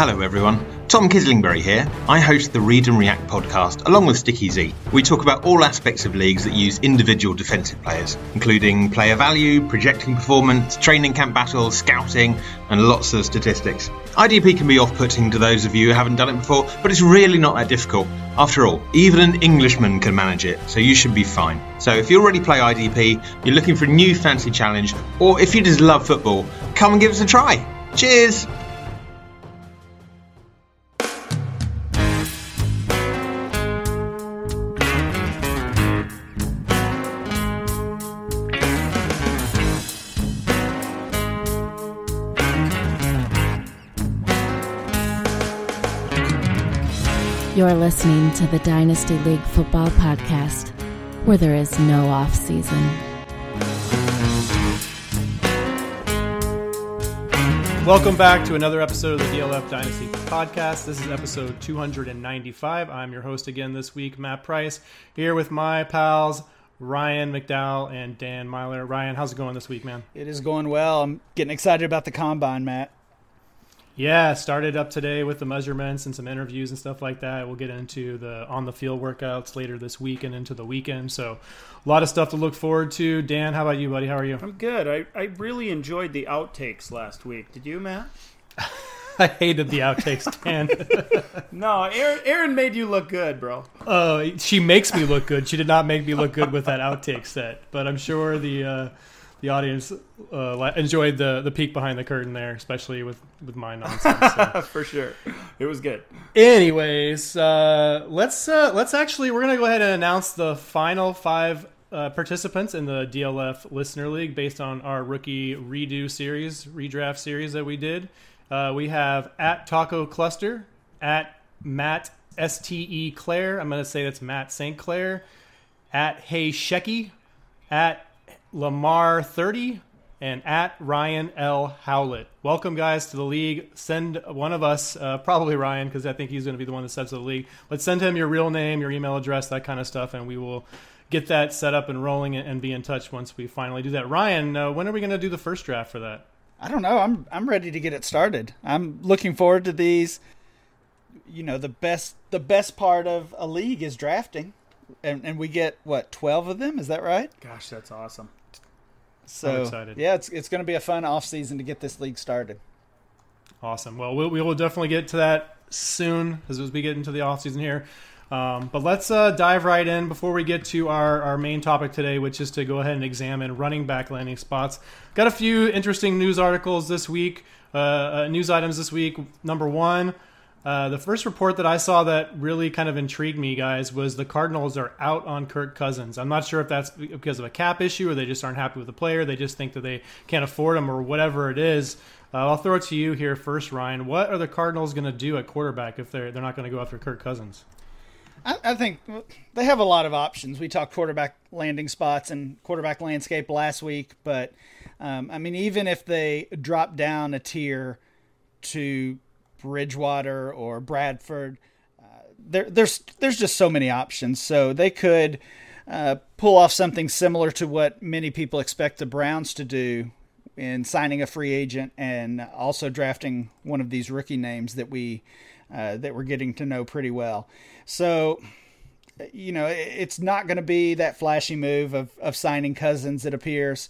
Hello, everyone. Tom Kislingbury here. I host the Read and React podcast along with Sticky Z. We talk about all aspects of leagues that use individual defensive players, including player value, projecting performance, training camp battles, scouting, and lots of statistics. IDP can be off putting to those of you who haven't done it before, but it's really not that difficult. After all, even an Englishman can manage it, so you should be fine. So if you already play IDP, you're looking for a new fancy challenge, or if you just love football, come and give us a try. Cheers! You're listening to the Dynasty League Football Podcast, where there is no off season. Welcome back to another episode of the DLF Dynasty Podcast. This is episode 295. I'm your host again this week, Matt Price, here with my pals Ryan McDowell and Dan Meylor. Ryan, how's it going this week, man? It is going well. I'm getting excited about the combine, Matt. Yeah, started up today with the measurements and some interviews and stuff like that. We'll get into the on the field workouts later this week and into the weekend. So, a lot of stuff to look forward to. Dan, how about you, buddy? How are you? I'm good. I, I really enjoyed the outtakes last week. Did you, Matt? I hated the outtakes, Dan. no, Aaron, Aaron made you look good, bro. Oh, uh, she makes me look good. She did not make me look good with that outtake set, but I'm sure the. Uh, the audience uh, enjoyed the the peek behind the curtain there, especially with with my nonsense. So. For sure, it was good. Anyways, uh, let's uh, let's actually we're gonna go ahead and announce the final five uh, participants in the DLF Listener League based on our rookie redo series, redraft series that we did. Uh, we have at Taco Cluster, at Matt S T E Claire. I'm gonna say that's Matt St. Clair. At Hey Shecky, at Lamar 30 and at Ryan L. Howlett. Welcome, guys, to the league. Send one of us, uh, probably Ryan, because I think he's going to be the one that sets the league. Let's send him your real name, your email address, that kind of stuff, and we will get that set up and rolling and be in touch once we finally do that. Ryan, uh, when are we going to do the first draft for that? I don't know. I'm I'm ready to get it started. I'm looking forward to these. You know, the best the best part of a league is drafting. And, and we get what 12 of them is that right gosh that's awesome so excited! yeah, it's it's going to be a fun off season to get this league started. Awesome. Well, we, we will definitely get to that soon as we get into the off season here. Um, but let's uh, dive right in before we get to our, our main topic today, which is to go ahead and examine running back landing spots. Got a few interesting news articles this week, uh, uh, news items this week. Number one, uh, the first report that I saw that really kind of intrigued me, guys, was the Cardinals are out on Kirk Cousins. I'm not sure if that's because of a cap issue or they just aren't happy with the player. They just think that they can't afford him or whatever it is. Uh, I'll throw it to you here first, Ryan. What are the Cardinals going to do at quarterback if they're they're not going to go after Kirk Cousins? I, I think they have a lot of options. We talked quarterback landing spots and quarterback landscape last week, but um, I mean, even if they drop down a tier to Bridgewater or Bradford. Uh, there, there's there's just so many options. So they could uh, pull off something similar to what many people expect the Browns to do in signing a free agent and also drafting one of these rookie names that we uh, that we're getting to know pretty well. So you know it's not going to be that flashy move of, of signing Cousins. It appears.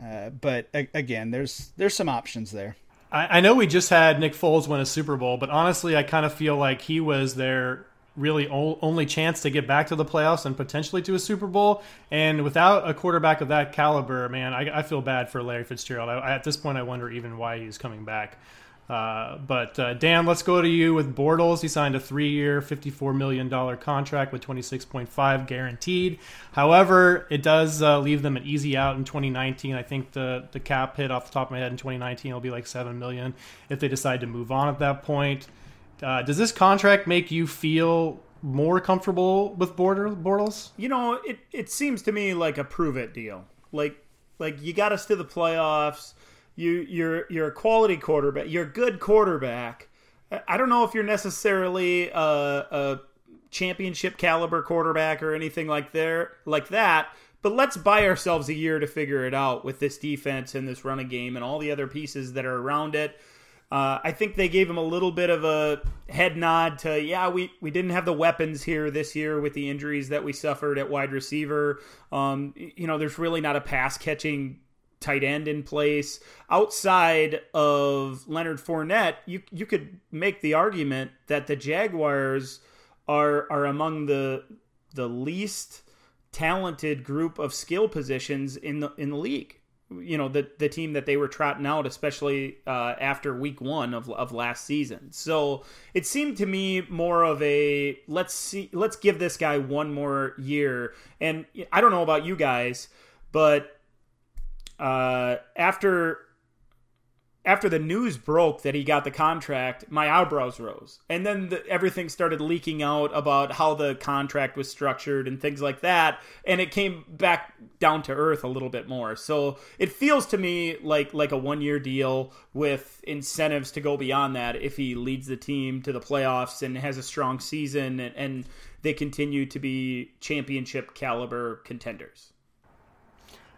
Uh, but again, there's there's some options there. I, I know we just had Nick Foles win a Super Bowl, but honestly, I kind of feel like he was their really only chance to get back to the playoffs and potentially to a Super Bowl. And without a quarterback of that caliber, man, I, I feel bad for Larry Fitzgerald. I, at this point, I wonder even why he's coming back. Uh, but uh, Dan, let's go to you with Bortles. He signed a three-year, $54 million contract with 26.5 guaranteed. However, it does uh, leave them an easy out in 2019. I think the the cap hit off the top of my head in 2019 will be like seven million if they decide to move on at that point. Uh, does this contract make you feel more comfortable with Bortles? You know, it it seems to me like a prove it deal. Like like you got us to the playoffs you you're you're a quality quarterback. You're a good quarterback. I don't know if you're necessarily a, a championship caliber quarterback or anything like there like that. But let's buy ourselves a year to figure it out with this defense and this running game and all the other pieces that are around it. Uh, I think they gave him a little bit of a head nod to, yeah, we, we didn't have the weapons here this year with the injuries that we suffered at wide receiver. Um, you know, there's really not a pass catching tight end in place. Outside of Leonard Fournette, you you could make the argument that the Jaguars are are among the the least talented group of skill positions in the in the league you know the the team that they were trotting out, especially uh, after week one of of last season. So it seemed to me more of a let's see, let's give this guy one more year. And I don't know about you guys, but uh, after after the news broke that he got the contract, my eyebrows rose. And then the, everything started leaking out about how the contract was structured and things like that. And it came back down to earth a little bit more. So it feels to me like like a one year deal with incentives to go beyond that if he leads the team to the playoffs and has a strong season and, and they continue to be championship caliber contenders.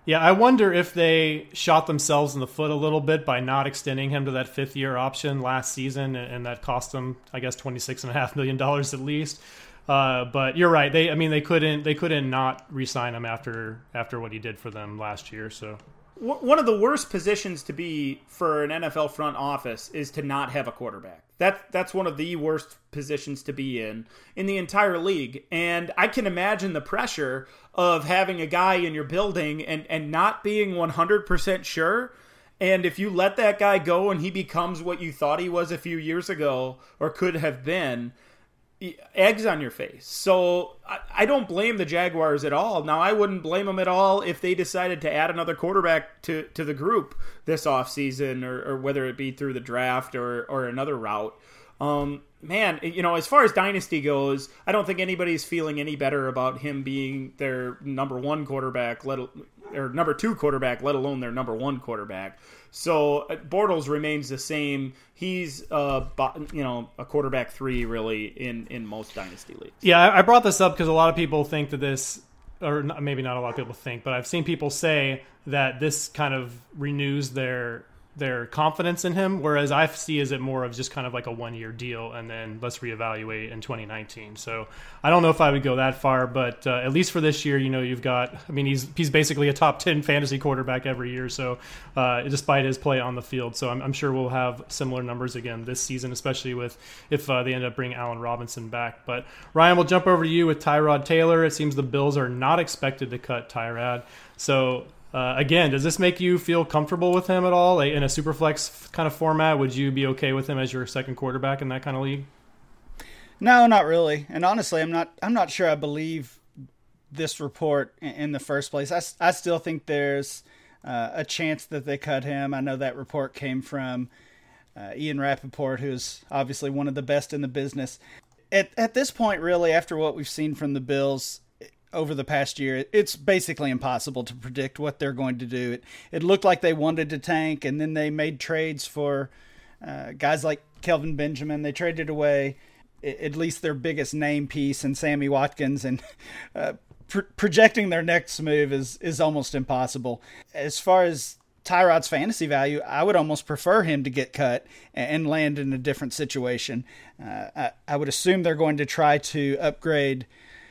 Yeah, I wonder if they shot themselves in the foot a little bit by not extending him to that fifth year option last season, and that cost them, I guess, twenty six and a half million dollars at least. Uh, but you're right. They, I mean, they couldn't, they couldn't not re-sign him after after what he did for them last year. So one of the worst positions to be for an NFL front office is to not have a quarterback. That that's one of the worst positions to be in in the entire league. And I can imagine the pressure of having a guy in your building and and not being 100% sure. And if you let that guy go and he becomes what you thought he was a few years ago or could have been, eggs on your face. So I, I, don't blame the Jaguars at all. Now I wouldn't blame them at all if they decided to add another quarterback to, to the group this offseason or, or whether it be through the draft or, or another route. Um, man, you know, as far as dynasty goes, I don't think anybody's feeling any better about him being their number one quarterback, let or number two quarterback, let alone their number one quarterback. So uh, Bortles remains the same. He's uh, you know a quarterback three really in in most dynasty leagues. Yeah, I brought this up because a lot of people think that this, or maybe not a lot of people think, but I've seen people say that this kind of renews their their confidence in him. Whereas I see as it more of just kind of like a one year deal, and then let's reevaluate in 2019. So I don't know if I would go that far, but uh, at least for this year, you know, you've got. I mean, he's he's basically a top 10 fantasy quarterback every year. So uh, despite his play on the field, so I'm, I'm, sure we'll have similar numbers again this season, especially with if uh, they end up bringing Allen Robinson back. But Ryan, we'll jump over to you with Tyrod Taylor. It seems the Bills are not expected to cut Tyrod. So uh, again, does this make you feel comfortable with him at all like in a super flex kind of format? Would you be okay with him as your second quarterback in that kind of league? No, not really. And honestly, I'm not. I'm not sure I believe this report in the first place. I, I still think there's uh, a chance that they cut him. I know that report came from uh, Ian Rapoport, who's obviously one of the best in the business. At at this point, really, after what we've seen from the Bills, over the past year, it's basically impossible to predict what they're going to do. It, it looked like they wanted to tank, and then they made trades for uh, guys like Kelvin Benjamin. They traded away at least their biggest name piece and Sammy Watkins, and uh, pr- projecting their next move is is almost impossible. As far as Tyrod's fantasy value, I would almost prefer him to get cut and land in a different situation. Uh, I, I would assume they're going to try to upgrade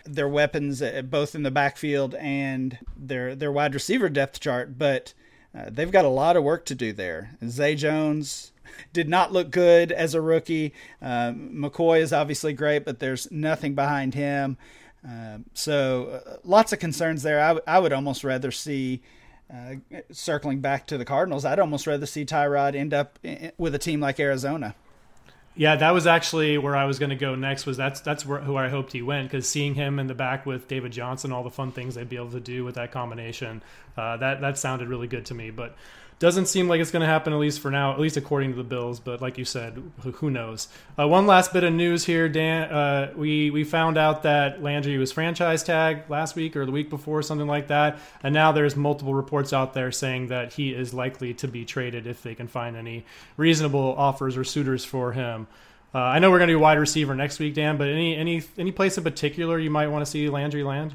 their weapons uh, both in the backfield and their their wide receiver depth chart, but uh, they've got a lot of work to do there. Zay Jones did not look good as a rookie. Uh, McCoy is obviously great, but there's nothing behind him. Uh, so uh, lots of concerns there. I, w- I would almost rather see. Uh, circling back to the Cardinals, I'd almost rather see Tyrod end up in, with a team like Arizona. Yeah, that was actually where I was going to go next. Was that's that's where, who I hoped he went because seeing him in the back with David Johnson, all the fun things they'd be able to do with that combination, uh, that that sounded really good to me. But doesn't seem like it's going to happen, at least for now, at least according to the Bills. But like you said, who, knows? Uh, one last bit of news here, Dan. Uh, we we found out that Landry was franchise tagged last week or the week before, something like that. And now there's multiple reports out there saying that he is likely to be traded if they can find any reasonable offers or suitors for him. Uh, I know we're going to do wide receiver next week, Dan. But any any any place in particular you might want to see Landry land?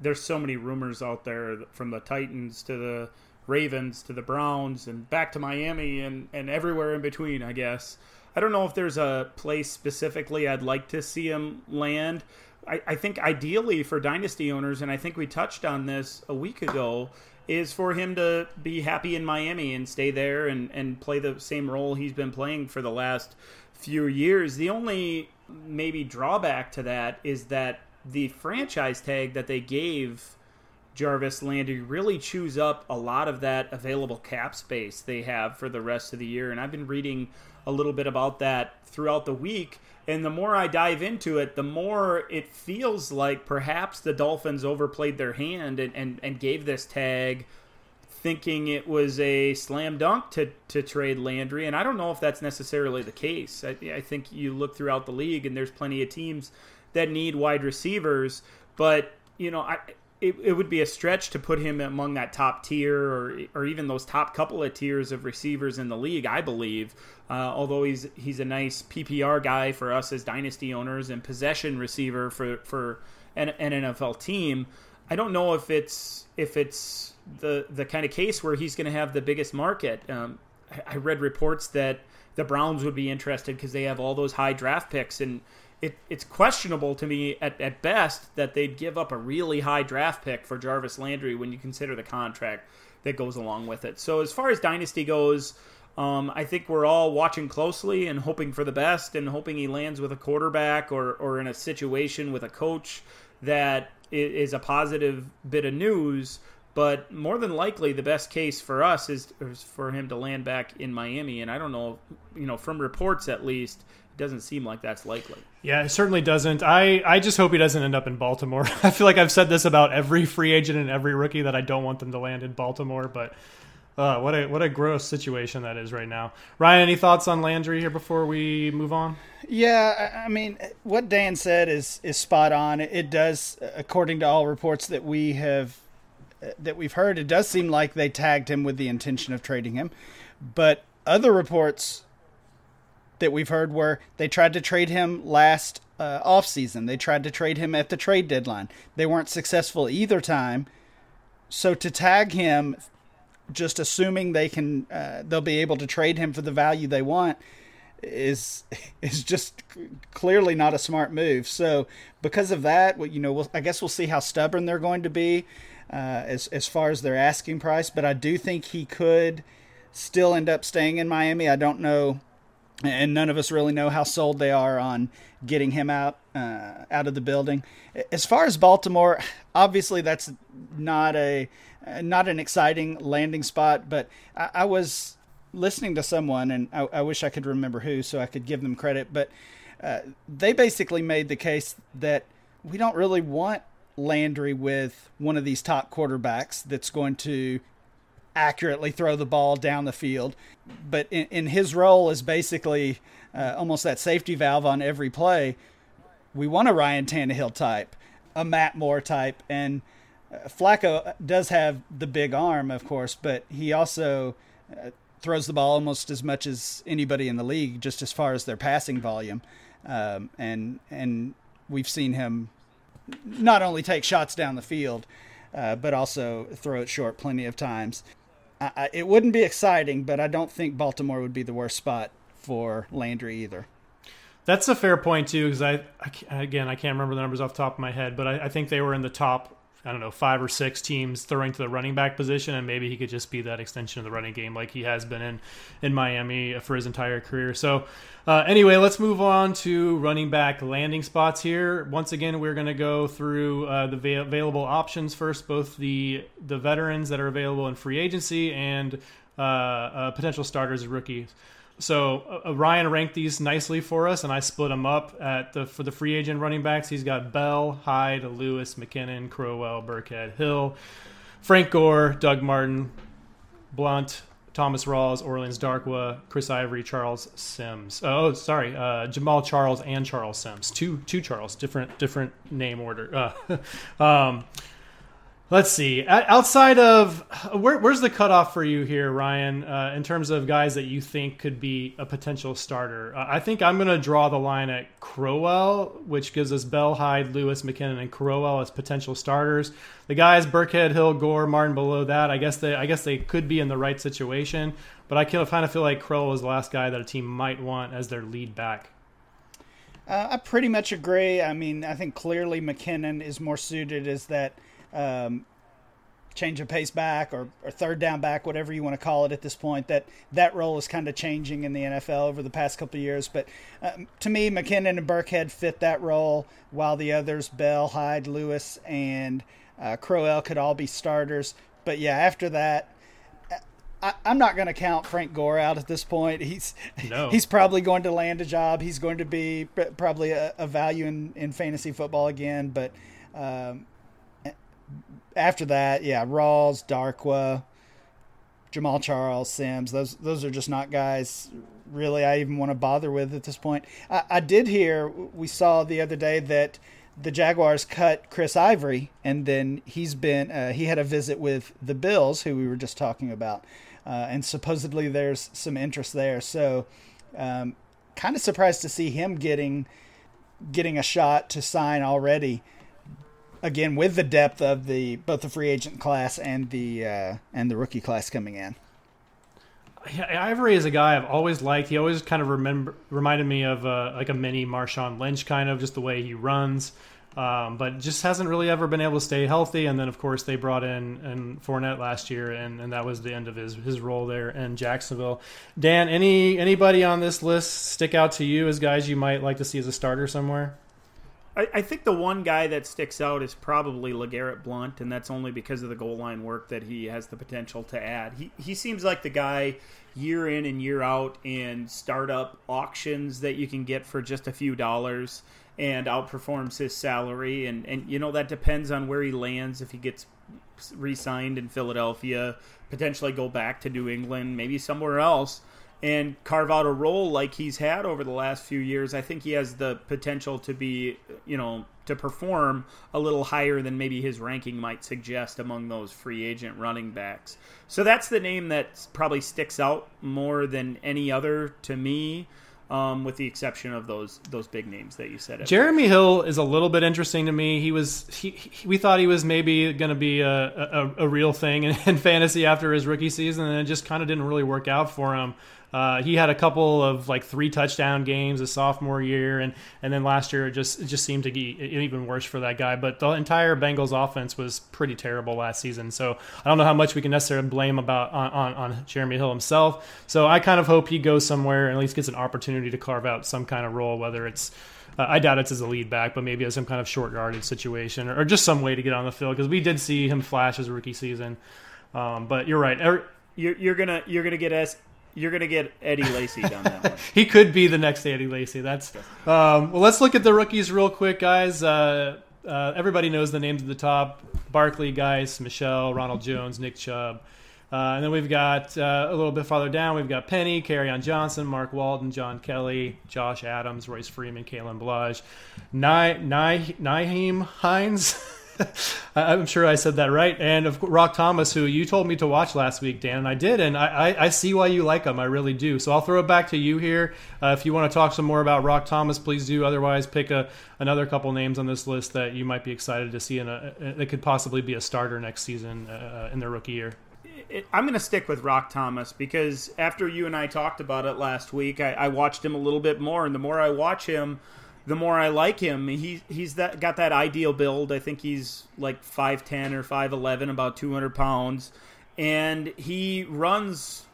There's so many rumors out there from the Titans to the Ravens to the Browns and back to Miami and, and everywhere in between, I guess. I don't know if there's a place specifically I'd like to see him land. I, I think ideally for dynasty owners, and I think we touched on this a week ago, is for him to be happy in Miami and stay there and, and play the same role he's been playing for the last few years. The only maybe drawback to that is that the franchise tag that they gave Jarvis Landry really chews up a lot of that available cap space they have for the rest of the year. And I've been reading a little bit about that throughout the week. And the more I dive into it, the more it feels like perhaps the Dolphins overplayed their hand and, and, and gave this tag thinking it was a slam dunk to, to trade Landry. And I don't know if that's necessarily the case. I, I think you look throughout the league and there's plenty of teams that need wide receivers. But, you know, I, it, it would be a stretch to put him among that top tier or or even those top couple of tiers of receivers in the league. I believe, uh, although he's he's a nice PPR guy for us as dynasty owners and possession receiver for for an, an NFL team. I don't know if it's if it's the the kind of case where he's going to have the biggest market. Um, I, I read reports that the Browns would be interested because they have all those high draft picks and it, it's questionable to me at, at best that they'd give up a really high draft pick for Jarvis Landry when you consider the contract that goes along with it. So as far as dynasty goes, um, I think we're all watching closely and hoping for the best and hoping he lands with a quarterback or, or in a situation with a coach that is a positive bit of news. But more than likely, the best case for us is, is for him to land back in Miami. And I don't know, you know, from reports at least, doesn't seem like that's likely. Yeah, it certainly doesn't. I, I just hope he doesn't end up in Baltimore. I feel like I've said this about every free agent and every rookie that I don't want them to land in Baltimore, but uh, what a what a gross situation that is right now. Ryan, any thoughts on Landry here before we move on? Yeah, I mean, what Dan said is is spot on. It does, according to all reports that we have that we've heard, it does seem like they tagged him with the intention of trading him, but other reports that we've heard where they tried to trade him last uh, offseason. They tried to trade him at the trade deadline. They weren't successful either time. So to tag him, just assuming they can, uh, they'll be able to trade him for the value they want, is is just clearly not a smart move. So because of that, you know, we'll, I guess we'll see how stubborn they're going to be uh, as as far as their asking price. But I do think he could still end up staying in Miami. I don't know and none of us really know how sold they are on getting him out uh, out of the building. As far as Baltimore, obviously that's not a not an exciting landing spot, but I, I was listening to someone, and I, I, wish I could remember who, so I could give them credit, but uh, they basically made the case that we don't really want Landry with one of these top quarterbacks that's going to accurately throw the ball down the field. But in, in his role as basically uh, almost that safety valve on every play, we want a Ryan Tannehill type, a Matt Moore type, and uh, Flacco does have the big arm, of course, but he also uh, throws the ball almost as much as anybody in the league, just as far as their passing volume. Um, and and we've seen him not only take shots down the field, uh, but also throw it short plenty of times. I, it wouldn't be exciting, but I don't think Baltimore would be the worst spot for Landry either. That's a fair point too, because I, I, again I can't remember the numbers off the top of my head, but I, I think they were in the top I don't know, five or six teams throwing to the running back position, and maybe he could just be that extension of the running game like he has been in in Miami for his entire career. So, uh, anyway, let's move on to running back landing spots here. Once again, we're going to go through uh, the va- available options first, both the the veterans that are available in free agency and uh, uh potential starters and rookies. So uh, Ryan ranked these nicely for us, and I split them up at the for the free agent running backs. He's got Bell, Hyde, Lewis, McKinnon, Crowell, Burkhead, Hill, Frank Gore, Doug Martin, Blount, Thomas Rawls, Orleans Darkwa, Chris Ivory, Charles Sims. Oh, sorry, uh, Jamaal Charles and Charles Sims. Two two Charles, different different name order. Uh, um, Let's see. Outside of where, where's the cutoff for you here, Ryan, uh, in terms of guys that you think could be a potential starter? Uh, I think I'm going to draw the line at Crowell, which gives us Bell, Hyde, Lewis, McKinnon, and Crowell as potential starters. The guys Burkhead, Hill, Gore, Martin below that. I guess they I guess they could be in the right situation, but I kind of feel like Crowell is the last guy that a team might want as their lead back. Uh, I pretty much agree. I mean, I think clearly McKinnon is more suited as that um, change of pace back or, or, third down back, whatever you want to call it at this point. That that role is kind of changing in the NFL over the past couple of years. But um, to me, McKinnon and Burkhead fit that role, while the others, Bell, Hyde, Lewis, and uh, Crowell, could all be starters. But yeah, after that. I, am not going to count Frank Gore out at this point. He's no. he's probably going to land a job. He's going to be probably a, a value in, in fantasy football again. But um, after that, yeah, Rawls, Darkwa, Jamaal Charles, Sims. Those those are just not guys really I even want to bother with at this point. I, I did hear we saw the other day that the Jaguars cut Chris Ivory, and then he's been uh, he had a visit with the Bills, who we were just talking about, uh, and supposedly there's some interest there. So, um, kind of surprised to see him getting getting a shot to sign already again with the depth of the both the free agent class and the uh, and the rookie class coming in. Yeah, Ivory is a guy I've always liked. He always kind of remember reminded me of uh, like a mini Marshawn Lynch, kind of just the way he runs. Um, but just hasn't really ever been able to stay healthy. And then, of course, they brought in and Fournette last year, and, and that was the end of his his role there in Jacksonville. Dan, any anybody on this list stick out to you as guys you might like to see as a starter somewhere? I, I think the one guy that sticks out is probably LeGarrette Blount, and that's only because of the goal line work that he has the potential to add. He he seems like the guy year in and year out in startup auctions that you can get for just a few dollars and outperforms his salary. And and you know that depends on where he lands. If he gets re-signed in Philadelphia potentially go back to New England maybe somewhere else and carve out a role like he's had over the last few years, I think he has the potential to be, you know, to perform a little higher than maybe his ranking might suggest among those free agent running backs. So that's the name that probably sticks out more than any other to me. Um, with the exception of those those big names that you said. Jeremy Hill is a little bit interesting to me. He was he, he we thought he was maybe going to be a, a, a real thing in, in fantasy after his rookie season, and it just kind of didn't really work out for him. Uh, he had a couple of like three touchdown games his sophomore year, and and then last year it just it just seemed to be even worse for that guy. But the entire Bengals offense was pretty terrible last season, so I don't know how much we can necessarily blame about on, on, on Jeremy Hill himself. So I kind of hope he goes somewhere and at least gets an opportunity to carve out some kind of role, whether it's uh, I doubt it's as a lead back, but maybe as some kind of short yardage situation or, or, just some way to get on the field because we did see him flash his rookie season. Um, but you're right. Er, you're, you're, gonna you're gonna get S you're gonna get Eddie Lacy down that one. he could be the next Eddie Lacy. That's um, well. Let's look at the rookies real quick, guys. Uh, uh, everybody knows the names at the top: Barkley, Guice, Michel, Ronald Jones, Nick Chubb. Uh, and then we've got uh, a little bit farther down, we've got Penny, on Johnson, Mark Walton, John Kelly, Josh Adams, Royce Freeman, Kalen Ballage, Nyheim Hines. I'm sure I said that right. And of Roc Thomas, who you told me to watch last week, Dan, and I did, and I, I, I see why you like him. I really do. So I'll throw it back to you here. Uh, if you want to talk some more about Roc Thomas, please do. Otherwise, pick a, another couple names on this list that you might be excited to see in a that could possibly be a starter next season uh, in their rookie year. I'm going to stick with Roc Thomas because after you and I talked about it last week, I, I watched him a little bit more, and the more I watch him the more I like him. He he's that got that ideal build. I think he's like five ten or five eleven, about two hundred pounds, and he runs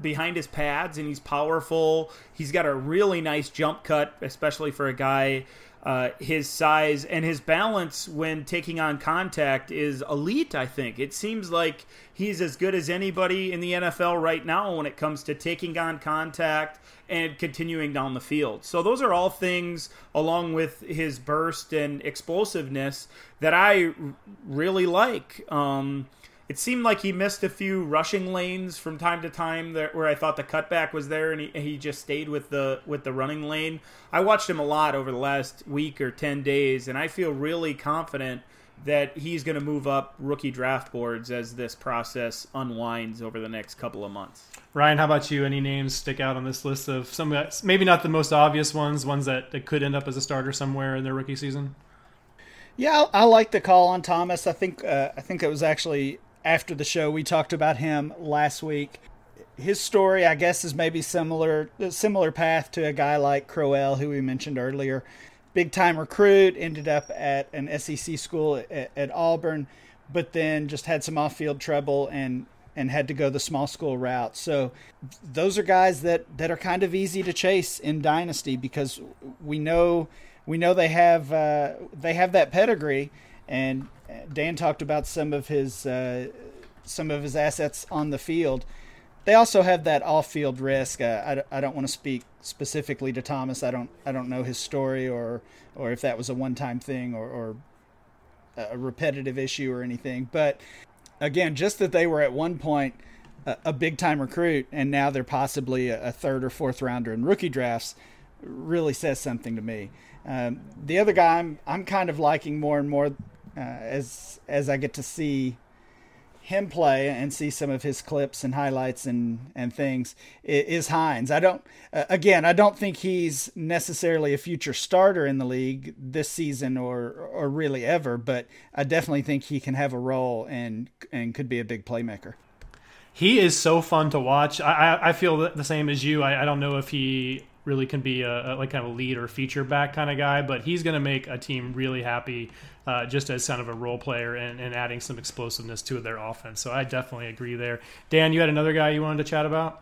behind his pads and he's powerful. He's got a really nice jump cut, especially for a guy uh, his size and his balance when taking on contact is elite, I think. It seems like he's as good as anybody in the NFL right now when it comes to taking on contact and continuing down the field. So, those are all things, along with his burst and explosiveness, that I really like. Um, it seemed like he missed a few rushing lanes from time to time where I thought the cutback was there, and he, he just stayed with the with the running lane. I watched him a lot over the last week or ten days, and I feel really confident that he's going to move up rookie draft boards as this process unwinds over the next couple of months. Ryan, how about you? Any names stick out on this list of some maybe not the most obvious ones, ones that, that could end up as a starter somewhere in their rookie season? Yeah, I, I like the call on Thomas. I think uh, I think it was actually after the show we talked about him last week. His story, I guess, is maybe similar similar path to a guy like Crowell, who we mentioned earlier. Big time recruit, ended up at an SEC school at, at Auburn, but then just had some off field trouble and and had to go the small school route. So those are guys that that are kind of easy to chase in dynasty because we know we know they have uh, they have that pedigree, and Dan talked about some of his uh, some of his assets on the field. They also have that off-field risk. Uh, I, I don't want to speak specifically to Thomas. I don't I don't know his story or or if that was a one-time thing or, or a repetitive issue or anything. But again, just that they were at one point a, a big-time recruit and now they're possibly a, a third or fourth rounder in rookie drafts really says something to me. Um, the other guy I'm I'm kind of liking more and more uh, as as I get to see him play and see some of his clips and highlights and and things is Hines. I don't uh, again I don't think he's necessarily a future starter in the league this season or or really ever, but I definitely think he can have a role and and could be a big playmaker. He is so fun to watch. I I, I feel the same as you. I, I don't know if he really can be a, a, like kind of a lead or feature back kind of guy, but he's going to make a team really happy uh, just as kind of a role player and, and, adding some explosiveness to their offense. So I definitely agree there. Dan, you had another guy you wanted to chat about?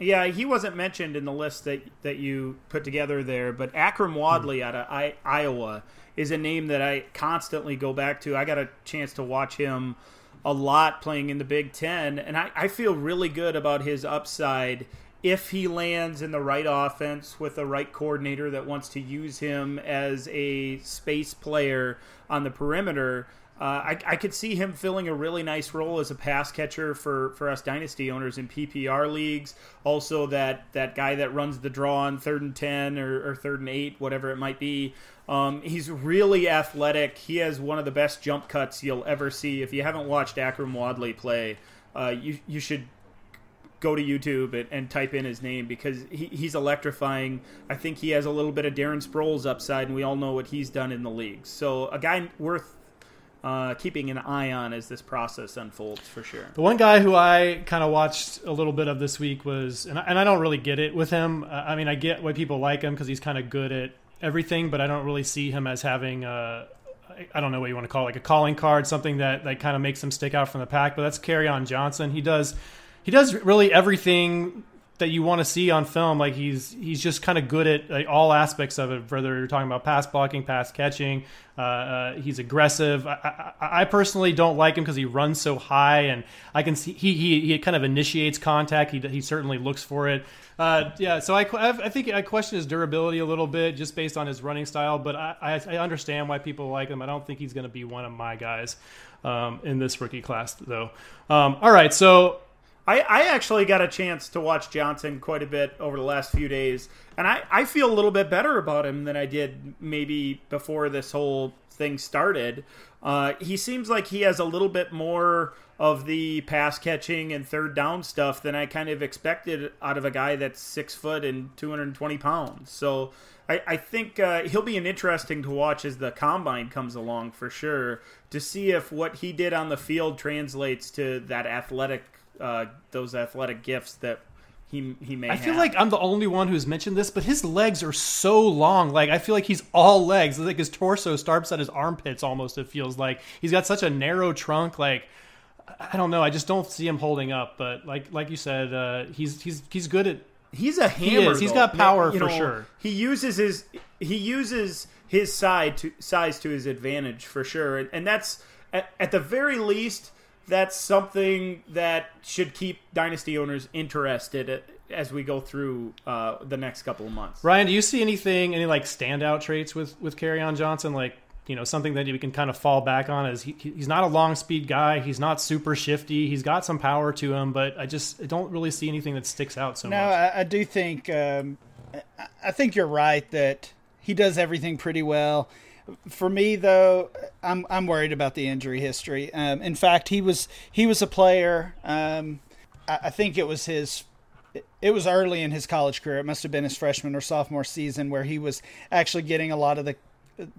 Yeah, he wasn't mentioned in the list that that you put together there, but Akrum Wadley hmm. out of I, Iowa is a name that I constantly go back to. I got a chance to watch him a lot playing in the Big Ten, and I, I feel really good about his upside if he lands in the right offense with the right coordinator that wants to use him as a space player on the perimeter, uh, I, I, could see him filling a really nice role as a pass catcher for, for us dynasty owners in PPR leagues. Also, that, that guy that runs the draw on third and 10 or, or third and 8, whatever it might be. Um, he's really athletic. He has one of the best jump cuts you'll ever see. If you haven't watched Akrum Wadley play, uh, you, you should go to YouTube and, and, type in his name because he, he's electrifying. I think he has a little bit of Darren Sproles upside, and we all know what he's done in the league. So a guy worth uh, keeping an eye on as this process unfolds for sure. The one guy who I kind of watched a little bit of this week was, and I, and I don't really get it with him. Uh, I mean, I get why people like him because he's kind of good at everything, but I don't really see him as having a. I don't know what you want to call it, like a calling card, something that, that kind of makes him stick out from the pack. But that's Kerryon Johnson. He does he does really everything that you want to see on film. Like he's he's just kind of good at like, all aspects of it. Whether you're talking about pass blocking, pass catching, uh, uh, he's aggressive. I, I, I, personally don't like him because he runs so high, and I can see he he, he kind of initiates contact. He he certainly looks for it. Uh, yeah, so I, I think I question his durability a little bit just based on his running style, but I, I, understand why people like him. I don't think he's going to be one of my guys um, in this rookie class, though. Um, all right, so I, I actually got a chance to watch Johnson quite a bit over the last few days, and I, I feel a little bit better about him than I did maybe before this whole thing started. Uh, he seems like he has a little bit more of the pass catching and third down stuff than I kind of expected out of a guy that's six foot and 220 pounds. So I, I think uh, he'll be an interesting to watch as the combine comes along for sure to see if what he did on the field translates to that athletic uh, those athletic gifts that he he may. I have. feel like I'm the only one who's mentioned this, but his legs are so long. Like I feel like he's all legs. Like his torso starts at his armpits almost. It feels like he's got such a narrow trunk. Like I don't know. I just don't see him holding up. But like like you said, uh, he's he's he's good at. He's a hammer. He has got power you for know, sure. He uses his he uses his side to size to his advantage for sure, and, and that's at, at the very least that's something that should keep dynasty owners interested as we go through uh, the next couple of months. Ryan, do you see anything, any like standout traits with with on Johnson, like you know something that we can kind of fall back on? Is he, he's not a long speed guy, he's not super shifty, he's got some power to him, but I just I don't really see anything that sticks out so no, much. No, I, I, do think um, I think you're right that he does everything pretty well. For me, though, I'm I'm worried about the injury history. Um, in fact, he was he was a player. Um, I, I think it was his it was early in his college career. It must have been his freshman or sophomore season where he was actually getting a lot of the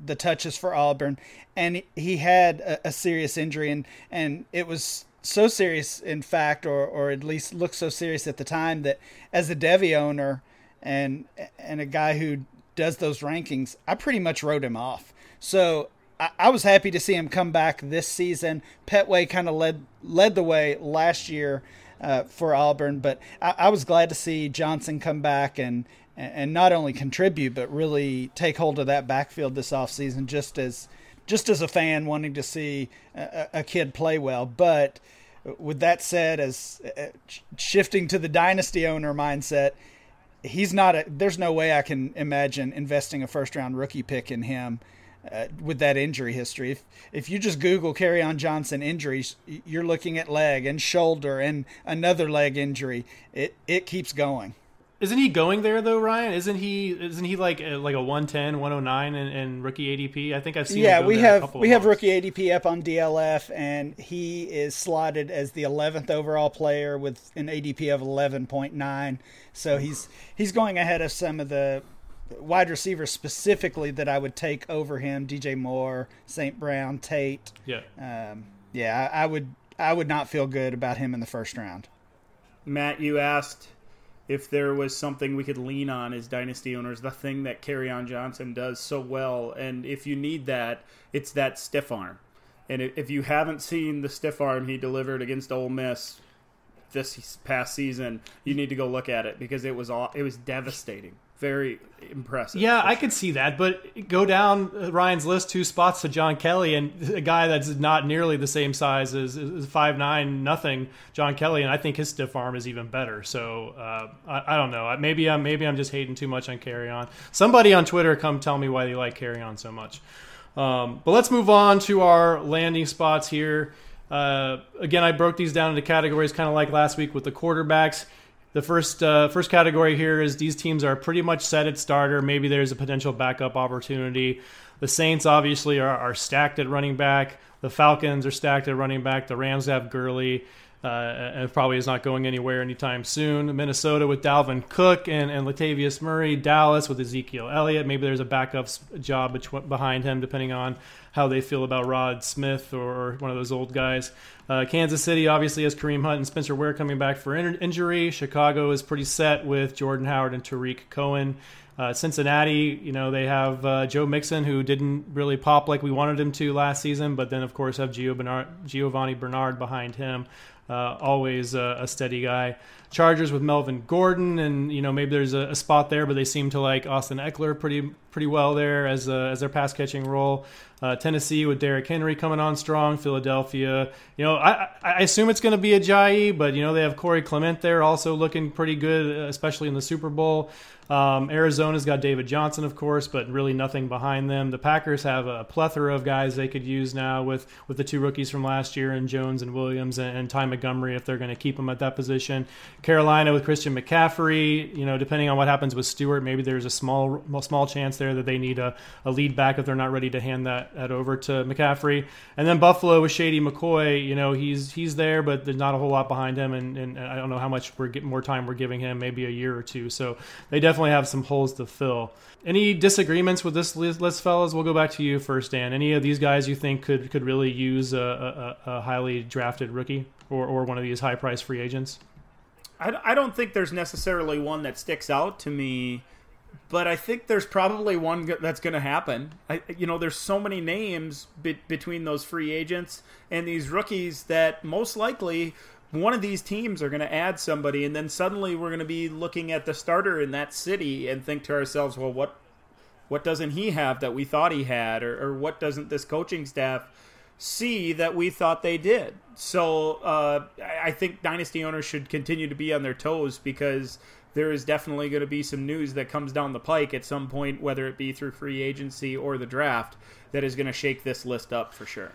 the touches for Auburn, and he had a, a serious injury, and and it was so serious, in fact, or or at least looked so serious at the time that as a Devy owner and and a guy who does those rankings, I pretty much wrote him off. So I, I was happy to see him come back this season. Pettway kind of led led the way last year uh, for Auburn, but I, I was glad to see Johnson come back and and not only contribute but really take hold of that backfield this offseason just as just as a fan wanting to see a, a kid play well but with that said as uh, shifting to the dynasty owner mindset he's not a there's no way I can imagine investing a first round rookie pick in him uh, with that injury history. If if you just Google Kerryon Johnson injuries, you're looking at leg and shoulder and another leg injury. It it keeps going. Isn't he going there though, Ryan? Isn't he? Isn't he like uh, like a 110, 109 in, in rookie ADP? I think I've seen. Yeah, we have we have rookie ADP up on DLF, and he is slotted as the 11th overall player with an ADP of 11.9. So he's he's going ahead of some of the wide receivers specifically that I would take over him: DJ Moore, St. Brown, Tate. Yeah, um, yeah, I, I would I would not feel good about him in the first round. Matt, you asked if there was something we could lean on as dynasty owners, the thing that Kerryon Johnson does so well, and if you need that, it's that stiff arm. And if you haven't seen the stiff arm he delivered against Ole Miss this past season, you need to go look at it because it was all, it was devastating very impressive. Yeah, I could see that, but go down Ryan's list two spots to John Kelly and a guy that's not nearly the same size as, as five nine nothing John Kelly, and I think his stiff arm is even better. So uh, I, I, don't know. Maybe I'm maybe I'm just hating too much on Kerryon. Somebody on Twitter come tell me why they like Kerryon so much. Um, but let's move on to our landing spots here. Uh, again, I broke these down into categories, kind of like last week with the quarterbacks. The first uh, first category here is these teams are pretty much set at starter. Maybe there's a potential backup opportunity. The Saints obviously are, are stacked at running back. The Falcons are stacked at running back. The Rams have Gurley. Uh, and probably is not going anywhere anytime soon. Minnesota with Dalvin Cook and, and Latavius Murray. Dallas with Ezekiel Elliott. Maybe there's a backup job behind him, depending on how they feel about Rod Smith or one of those old guys. Uh, Kansas City obviously has Kareem Hunt and Spencer Ware coming back for in- injury. Chicago is pretty set with Jordan Howard and Tarik Cohen. Uh, Cincinnati, you know, they have uh, Joe Mixon, who didn't really pop like we wanted him to last season, but then, of course, have Gio Bernard, Giovani Bernard behind him. Uh, always a, a, steady guy. Chargers with Melvin Gordon, and you know maybe there's a, a, spot there, but they seem to like Austin Ekeler pretty pretty well there as a, as their pass catching role. Uh, Tennessee with Derrick Henry coming on strong. Philadelphia, you know, I, I assume it's going to be Ajayi, but you know they have Corey Clement there also looking pretty good, especially in the Super Bowl. Um, Arizona's got David Johnson, of course, but really nothing behind them. The Packers have a plethora of guys they could use now with, with the two rookies from last year, and Jones and Williams and, and Ty Montgomery if they're going to keep them at that position. Carolina with Christian McCaffrey, you know, depending on what happens with Stewart, maybe there's a small small chance there that they need a, a lead back if they're not ready to hand that, that over to McCaffrey. And then Buffalo with Shady McCoy, you know, he's he's there, but there's not a whole lot behind him, and, and I don't know how much we're more time we're giving him, maybe a year or two. So they definitely definitely have some holes to fill. Any disagreements with this list, fellas? We'll go back to you first, Dan. Any of these guys you think could could really use a, a, a highly drafted rookie or, or one of these high price free agents? I, I don't think there's necessarily one that sticks out to me, but I think there's probably one that's going to happen. I, you know, there's so many names be, between those free agents and these rookies that most likely one of these teams are going to add somebody, and then suddenly we're going to be looking at the starter in that city and think to ourselves, well, what what doesn't he have that we thought he had, or, or what doesn't this coaching staff see that we thought they did? So uh, I think dynasty owners should continue to be on their toes because there is definitely going to be some news that comes down the pike at some point, whether it be through free agency or the draft, that is going to shake this list up for sure.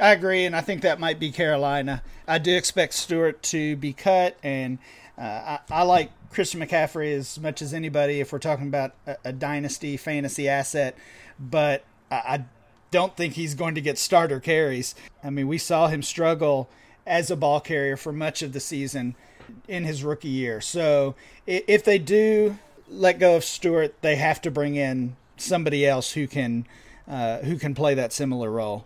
I agree, and I think that might be Carolina. I do expect Stewart to be cut, and uh, I, I, like Christian McCaffrey as much as anybody if we're talking about a, a, dynasty fantasy asset. But I, I don't think he's going to get starter carries. I mean, we saw him struggle as a ball carrier for much of the season in his rookie year. So if they do let go of Stewart, they have to bring in somebody else who can uh, who can play that similar role.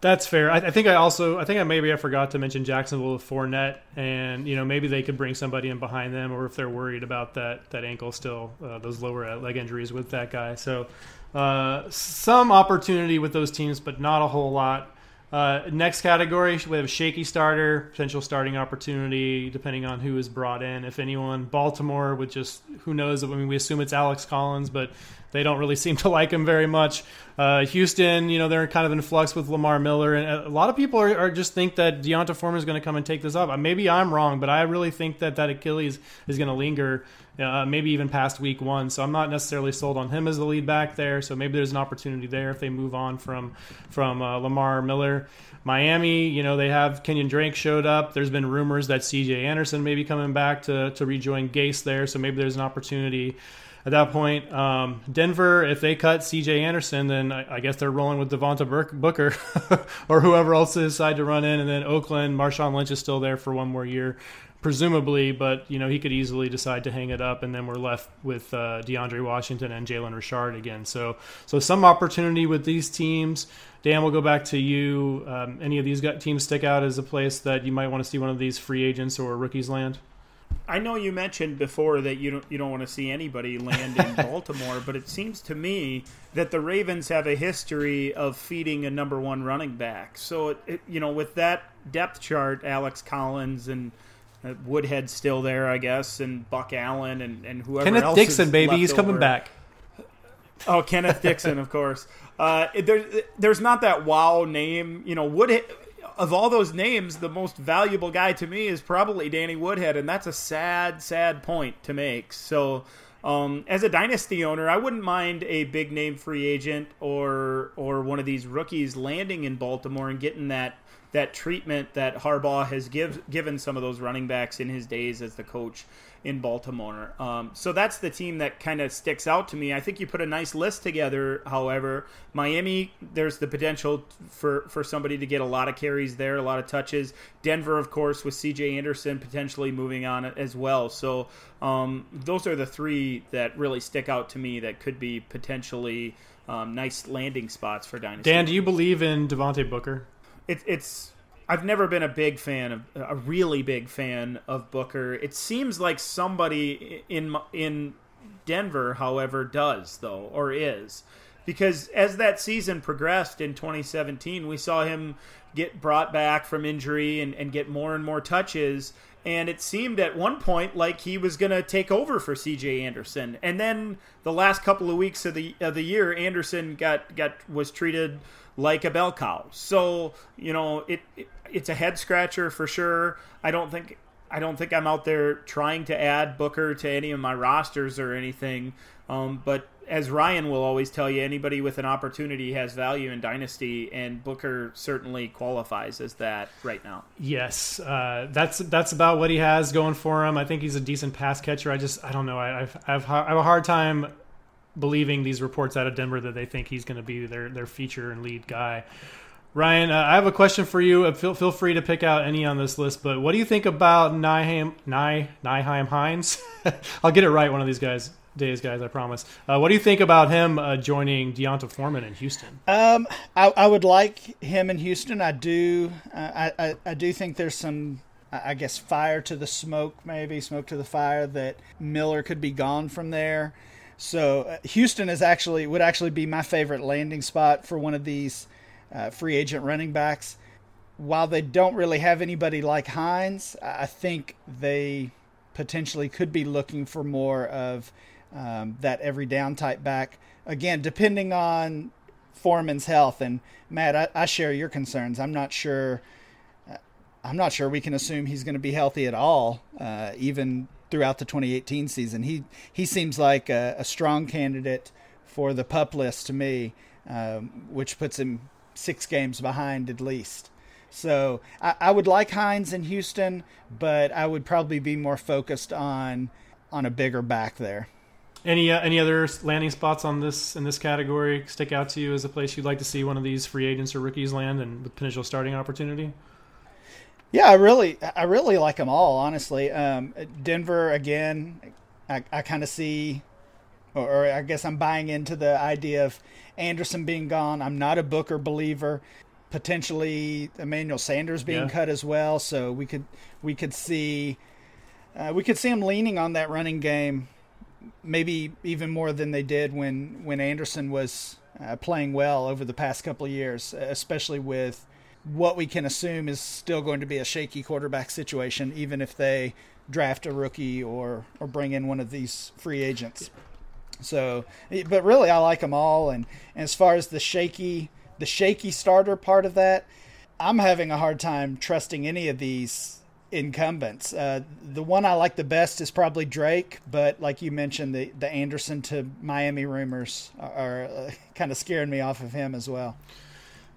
That's fair. I, I, think I also, I think I maybe I forgot to mention Jacksonville with Fournette, and you know maybe they could bring somebody in behind them, or if they're worried about that that ankle still, uh, those lower leg injuries with that guy. So uh, some opportunity with those teams, but not a whole lot. Uh, next category, we have shaky starter, potential starting opportunity, depending on who is brought in, if anyone. Baltimore with just who knows? I mean, we assume it's Alex Collins, but they don't really seem to like him very much. Uh, Houston, you know, they're kind of in flux with Lamar Miller, and a lot of people are, are just think that D'Onta Foreman is going to come and take this up. Maybe I'm wrong, but I really think that that Achilles is going to linger, uh, maybe even past week one. So I'm not necessarily sold on him as the lead back there. So maybe there's an opportunity there if they move on from from uh, Lamar Miller. Miami, you know, they have Kenyan Drake showed up. There's been rumors that C.J. Anderson may be coming back to to rejoin Gase there. So maybe there's an opportunity at that point. Um, Denver, if they cut C.J. Anderson, then I, I guess they're rolling with Devontae Booker or whoever else they decide to run in. And then Oakland, Marshawn Lynch is still there for one more year, presumably, but you know he could easily decide to hang it up, and then we're left with uh, DeAndre Washington and Jalen Richard again. So, so some opportunity with these teams. Dan, we'll go back to you. Um, any of these teams stick out as a place that you might want to see one of these free agents or rookies land? I know you mentioned before that you don't you don't want to see anybody land in Baltimore, but it seems to me that the Ravens have a history of feeding a number one running back. So it, it, you know with that depth chart, Alex Collins and Woodhead still there, I guess, and Buck Allen and, and whoever Kenneth else Kenneth Dixon, baby, he's over. coming back. Oh, Kenneth Dixon, of course. Uh, there, there's not that wow name, you know. Woodhead of all those names, the most valuable guy to me is probably Danny Woodhead, and that's a sad, sad point to make. So, um, as a dynasty owner, I wouldn't mind a big name free agent or or one of these rookies landing in Baltimore and getting that that treatment that Harbaugh has give, given some of those running backs in his days as the coach in Baltimore. Um, so that's the team that kind of sticks out to me. I think you put a nice list together. However, Miami, there's the potential for for somebody to get a lot of carries there, a lot of touches. Denver, of course, with C.J. Anderson potentially moving on as well. So um, those are the three that really stick out to me that could be potentially um, nice landing spots for dynasty. Dan, do you believe in Devontae Booker? It, it's I've never been a big fan of a really big fan of Booker. It seems like somebody in in Denver, however, does though or is because as that season progressed in 2017, we saw him get brought back from injury and, and get more and more touches. And it seemed at one point like he was going to take over for C.J. Anderson, and then the last couple of weeks of the of the year, Anderson got got was treated like a bell cow. So you know, it, it it's a head scratcher for sure. I don't think I don't think I'm out there trying to add Booker to any of my rosters or anything. Um, but as Ryan will always tell you, anybody with an opportunity has value in Dynasty, and Booker certainly qualifies as that right now. Yes, uh, that's that's about what he has going for him. I think he's a decent pass catcher. I just I don't know. I, I've, I've I have a hard time believing these reports out of Denver that they think he's going to be their their feature and lead guy. Ryan, uh, I have a question for you. Uh, feel, feel free to pick out any on this list, but what do you think about Nyheim, Ny, Nyheim Hines? I'll get it right one of these guys days, guys. I promise. Uh, what do you think about him uh, joining D'Onta Foreman in Houston? Um, I, I, would like him in Houston. I do. Uh, I, I, I do think there's some I guess fire to the smoke, maybe smoke to the fire that Miller could be gone from there. So uh, Houston is actually would actually be my favorite landing spot for one of these uh, free agent running backs. While they don't really have anybody like Hines, I think they potentially could be looking for more of um, that every down type back. Again, depending on Foreman's health. And Matt, I, I share your concerns. I'm not sure. Uh, I'm not sure we can assume he's going to be healthy at all, uh, even throughout the 2018 season. He he seems like a, a strong candidate for the pup list to me, um, which puts him six games behind at least. So I, I, would like Hines in Houston, but I would probably be more focused on on a bigger back there. Any uh, any other landing spots on this in this category stick out to you as a place you'd like to see one of these free agents or rookies land and the potential starting opportunity? Yeah, I really, I really like them all. Honestly, um, Denver again. I, I kind of see, or, or I guess I'm buying into the idea of Anderson being gone. I'm not a Booker believer. Potentially Emmanuel Sanders being Yeah. cut as well. So we could we could see uh, we could see him leaning on that running game, maybe even more than they did when when Anderson was uh, playing well over the past couple of years, especially with what we can assume is still going to be a shaky quarterback situation, even if they draft a rookie or or bring in one of these free agents. So, but really, I like them all. And, and as far as the shaky, the shaky starter part of that, I'm having a hard time trusting any of these incumbents. Uh, the one I like the best is probably Drake, but like you mentioned, the the Anderson to Miami rumors are, are uh, kind of scaring me off of him as well.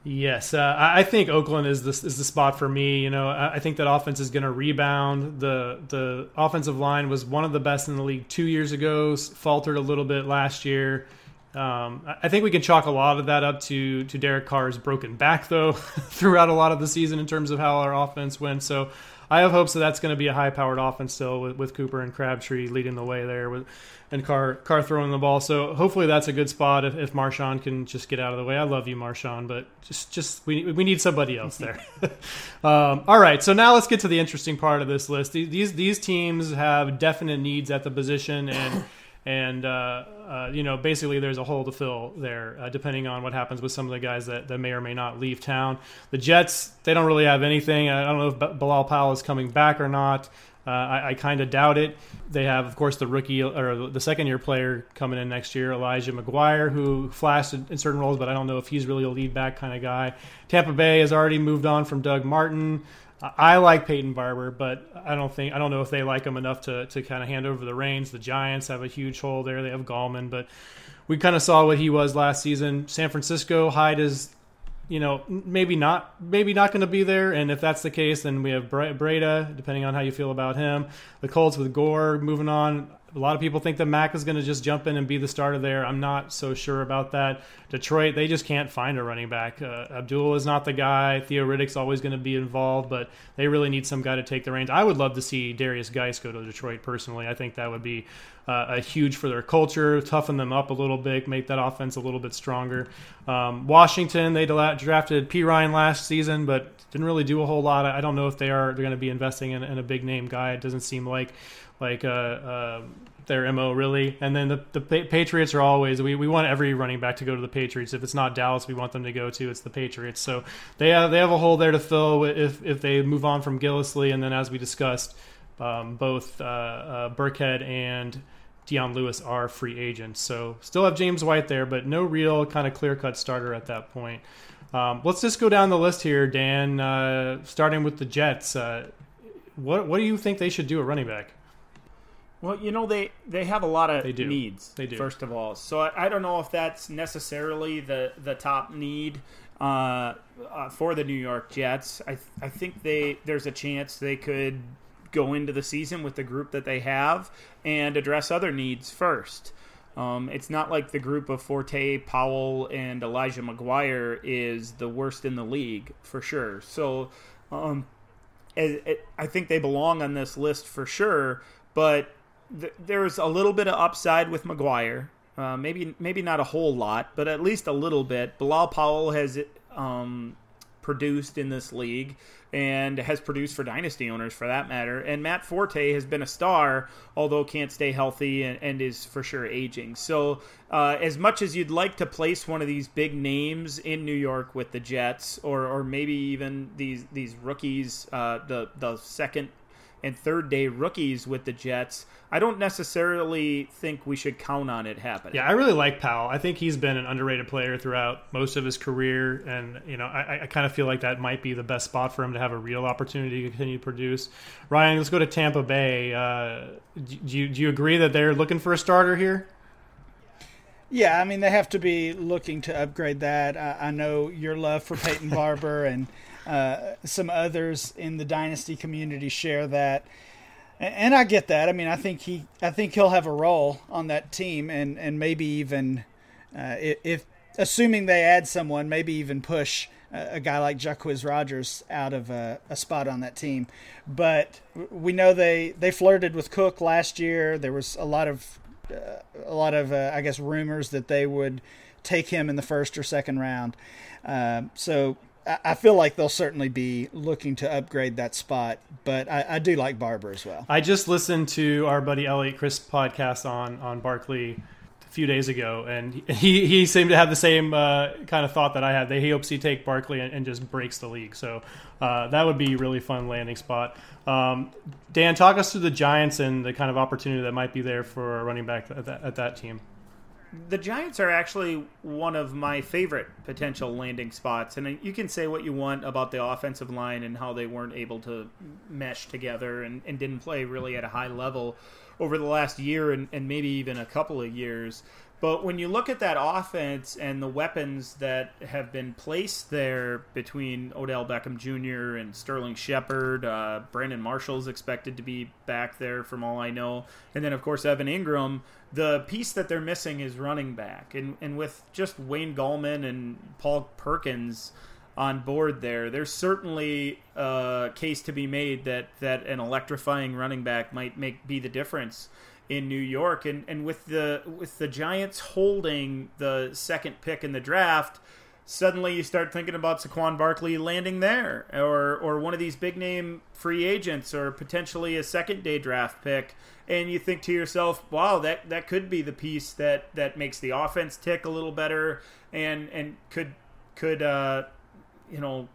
Yes, uh, I think Oakland is the is the spot for me. You know, I think that offense is going to rebound. the The offensive line was one of the best in the league two years ago. Faltered a little bit last year. Um, I think we can chalk a lot of that up to to Derek Carr's broken back, though, throughout a lot of the season in terms of how our offense went. So I have hopes that that's going to be a high powered offense still with, with Cooper and Crabtree leading the way there with and Carr Carr throwing the ball. So hopefully that's a good spot if, if Marshawn can just get out of the way. I love you, Marshawn, but just just we we need somebody else there. um, all right, so now let's get to the interesting part of this list. These these, these teams have definite needs at the position and. And uh, uh, you know, basically, there's a hole to fill there, uh, depending on what happens with some of the guys that, that may or may not leave town. The Jets, they don't really have anything. I don't know if B- Bilal Powell is coming back or not. Uh, I, I kind of doubt it. They have, of course, the rookie or the second year player coming in next year, Elijah McGuire, who flashed in, in certain roles, but I don't know if he's really a lead back kind of guy. Tampa Bay has already moved on from Doug Martin. I like Peyton Barber, but I don't think I don't know if they like him enough to, to kind of hand over the reins. The Giants have a huge hole there. They have Gallman, but we kind of saw what he was last season. San Francisco Hyde is you know, maybe not, maybe not going to be there. And if that's the case, then we have Breida, depending on how you feel about him. The Colts with Gore moving on. A lot of people think that Mack is going to just jump in and be the starter there. I'm not so sure about that. Detroit, they just can't find a running back. Uh, Abdul is not the guy. Theo Riddick's always going to be involved, but they really need some guy to take the reins. I would love to see Darius Guice go to Detroit personally. I think that would be uh, a huge for their culture, toughen them up a little bit, make that offense a little bit stronger. Um, Washington, they drafted Perine last season, but didn't really do a whole lot. I don't know if they are they're going to be investing in, in a big name guy. It doesn't seem like like uh, uh, their mo really. And then the the Patriots are always we, we want every running back to go to the Patriots. If it's not Dallas, we want them to go to. It's the Patriots. So they have they have a hole there to fill if if they move on from Gillislee, and then as we discussed, um, both uh, uh, Burkhead and Dion Lewis are free agents. So still have James White there, but no real kind of clear cut starter at that point. Um, let's just go down the list here, Dan. Uh, starting with the Jets, uh, what what do you think they should do at running back? Well, you know they they have a lot of They do. needs. They do. First of all, so I, I don't know if that's necessarily the the top need uh, uh, for the New York Jets. I I think they there's a chance they could go into the season with the group that they have and address other needs first. Um, it's not like the group of Forte, Powell, and Elijah McGuire is the worst in the league for sure. So um, I think they belong on this list for sure. But th- there's a little bit of upside with McGuire. Uh, maybe maybe not a whole lot, but at least a little bit. Bilal Powell has um, produced in this league and has produced for dynasty owners for that matter. And Matt Forte has been a star, although can't stay healthy and, and is for sure aging. So, uh, as much as you'd like to place one of these big names in New York with the Jets, or or maybe even these these rookies, uh, the the second and third day rookies with the Jets, I don't necessarily think we should count on it happening. Yeah, I really like Powell. I think he's been an underrated player throughout most of his career, and you know, I, I kind of feel like that might be the best spot for him to have a real opportunity to continue to produce. Ryan, let's go to Tampa Bay. Uh, do you do you agree that they're looking for a starter here? Yeah, I mean they have to be looking to upgrade that. I, I know your love for Peyton Barber and uh, some others in the dynasty community share that. And I get that. I mean, I think he, I think he'll have a role on that team, and and maybe even uh, if, assuming they add someone, maybe even push a, guy like Jacquizz Rodgers out of a, a, spot on that team. But we know they they flirted with Cook last year. There was a lot of uh, a lot of uh, I guess rumors that they would take him in the first or second round. Uh, so I feel like they'll certainly be looking to upgrade that spot, but I, I, do like Barber as well. I just listened to our buddy Elliot Chris podcast on on Barkley a few days ago, and he he seemed to have the same uh, kind of thought that I had. That he hopes he take Barkley and, and just breaks the league. So uh, that would be a really fun landing spot. Um, Dan, talk us through the Giants and the kind of opportunity that might be there for a running back at that, at that team the Giants are actually one of my favorite potential landing spots. And you can say what you want about the offensive line and how they weren't able to mesh together and, and didn't play really at a high level over the last year and, and maybe even a couple of years. But when you look at that offense and the weapons that have been placed there between Odell Beckham Jr. and Sterling Shepard, uh, Brandon Marshall's expected to be back there from all I know, and then of course Evan Engram. The piece that they're missing is running back, and and with just Wayne Gallman and Paul Perkins on board there, there's certainly a case to be made that that an electrifying running back might make be the difference in New York, and and with the with the Giants holding the second pick in the draft, suddenly you start thinking about Saquon Barkley landing there, or or one of these big name free agents, or potentially a second day draft pick, and you think to yourself, wow, that that could be the piece that that makes the offense tick a little better, and and could could uh, you know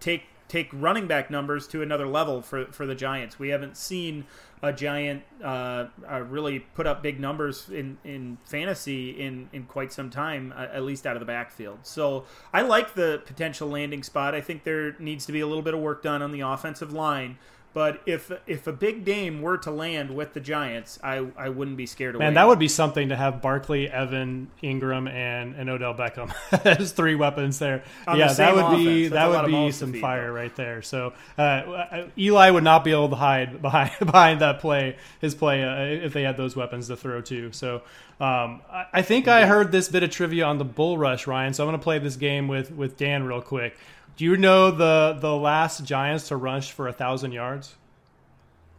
take take running back numbers to another level for for the Giants. We haven't seen a giant uh, uh, really put up big numbers in, in fantasy in, in quite some time, uh, at least out of the backfield. So I like the potential landing spot. I think there needs to be a little bit of work done on the offensive line. But if if a big game were to land with the Giants, I, I wouldn't be scared away. Man, that would be something to have Barkley, Evan, Engram, and, and Odell Beckham as three weapons there. On yeah, the that would offense. be That's that would be some feed, fire though. right there. So uh, Eli would not be able to hide behind behind that play, his play, uh, if they had those weapons to throw to. So um, I, I think I heard this bit of trivia on the Bull Rush, Ryan. So I'm going to play this game with with Dan real quick. Do you know the the last Giants to rush for a thousand yards?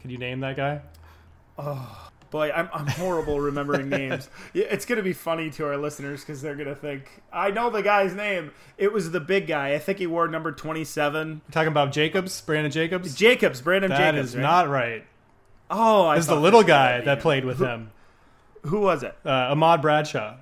Can you name that guy? Oh boy, I'm, I'm horrible remembering names. It's going to be funny to our listeners because they're going to think, I know the guy's name. It was the big guy. I think he wore number 27. You're talking about Jacobs, Brandon Jacobs. Jacobs, Brandon That Jacobs. is right? not right. Oh, I It's the little guy that that played with him, Who was it? uh, Ahmad Bradshaw.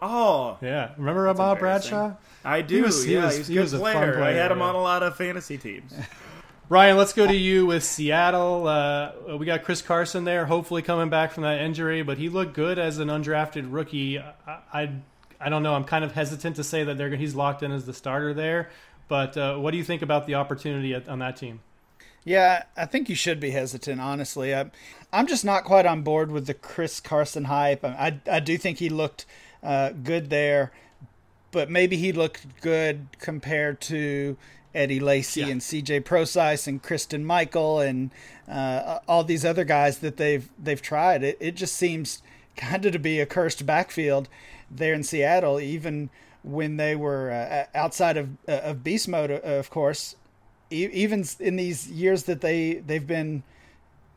Oh, Yeah, remember Ahmad. Bradshaw? I do. was- he yeah, was- he was, he a good was a fun player. I had him yeah. on a lot of fantasy teams. Ryan, let's go to you with Seattle. Uh, we got Chris Carson there, hopefully coming back from that injury, but he looked good as an undrafted rookie. I, I, I don't know. I'm kind of hesitant to say that they're, he's locked in as the starter there, but uh, what do you think about the opportunity at, on that team? Yeah, I think you should be hesitant, honestly. I, I'm just not quite on board with the Chris Carson hype. I, I, I do think he looked uh, good there, but maybe he looked good compared to Eddie Lacy Yeah. and CJ Prosise and Christine Michael and uh, all these other guys that they've they've tried. It, it just seems kind of to be a cursed backfield there in Seattle, even when they were uh, outside of uh, of beast mode, uh, of course e- even in these years that they they've been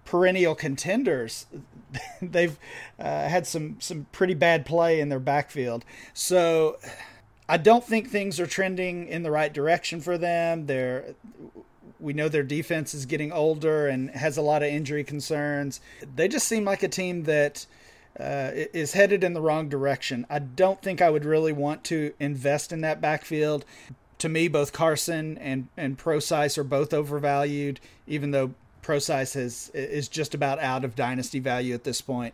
perennial contenders, they've uh, had some some pretty bad play in their backfield. So I don't think things are trending in the right direction for them. They're we know their defense is getting older and has a lot of injury concerns. They just seem like a team that uh, is headed in the wrong direction. I don't think I would really want to invest in that backfield. To me, both Carson and and Prosise are both overvalued, even though Prosise has is just about out of dynasty value at this point.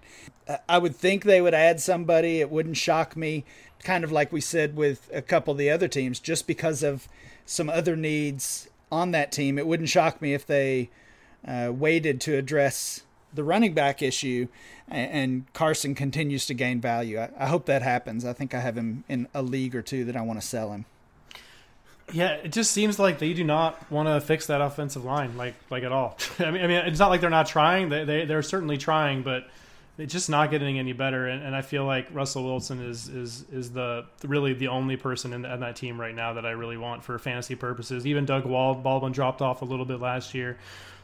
I would think they would add somebody. It wouldn't shock me, kind of like we said with a couple of the other teams, just because of some other needs on that team. It wouldn't shock me if they uh, waited to address the running back issue, and, Carson continues to gain value. I, I hope that happens. I think I have him in a league or two that I want to sell him. Yeah, it just seems like they do not want to fix that offensive line, like like at all. I mean, I mean, it's not like they're not trying. They they they're certainly trying, but it's just not getting any better. And, and I feel like Russell Wilson is is is the really the only person in, the, in that team right now that I really want for fantasy purposes. Even Doug Baldwin dropped off a little bit last year.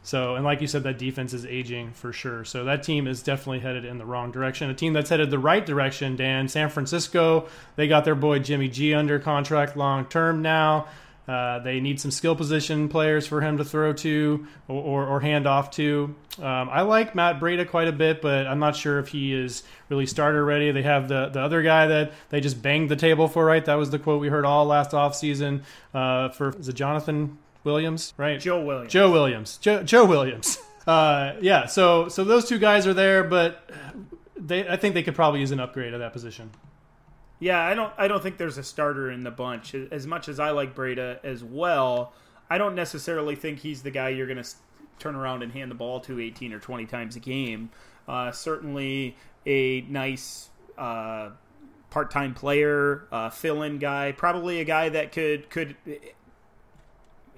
So, and like you said, that defense is aging for sure. So that team is definitely headed in the wrong direction. A team that's headed the right direction, Dan, San Francisco, they got their boy Jimmy G under contract long term now. Uh, they need some skill position players for him to throw to or, or, or hand off to. Um, I like Matt Breida quite a bit, but I'm not sure if he is really starter ready. They have the, the other guy that they just banged the table for, right? That was the quote we heard all last offseason uh, for is it Jonathan Williams, right? Joe Williams. Joe Williams. Joe, Joe Williams. Uh, yeah, so so those two guys are there, but they I think they could probably use an upgrade at that position. Yeah, I don't. I don't think there's a starter in the bunch. As much as I like Breida as well, I don't necessarily think he's the guy you're going to turn around and hand the ball to 18 or 20 times a game. Uh, certainly a nice uh, part-time player, uh, fill-in guy, probably a guy that could could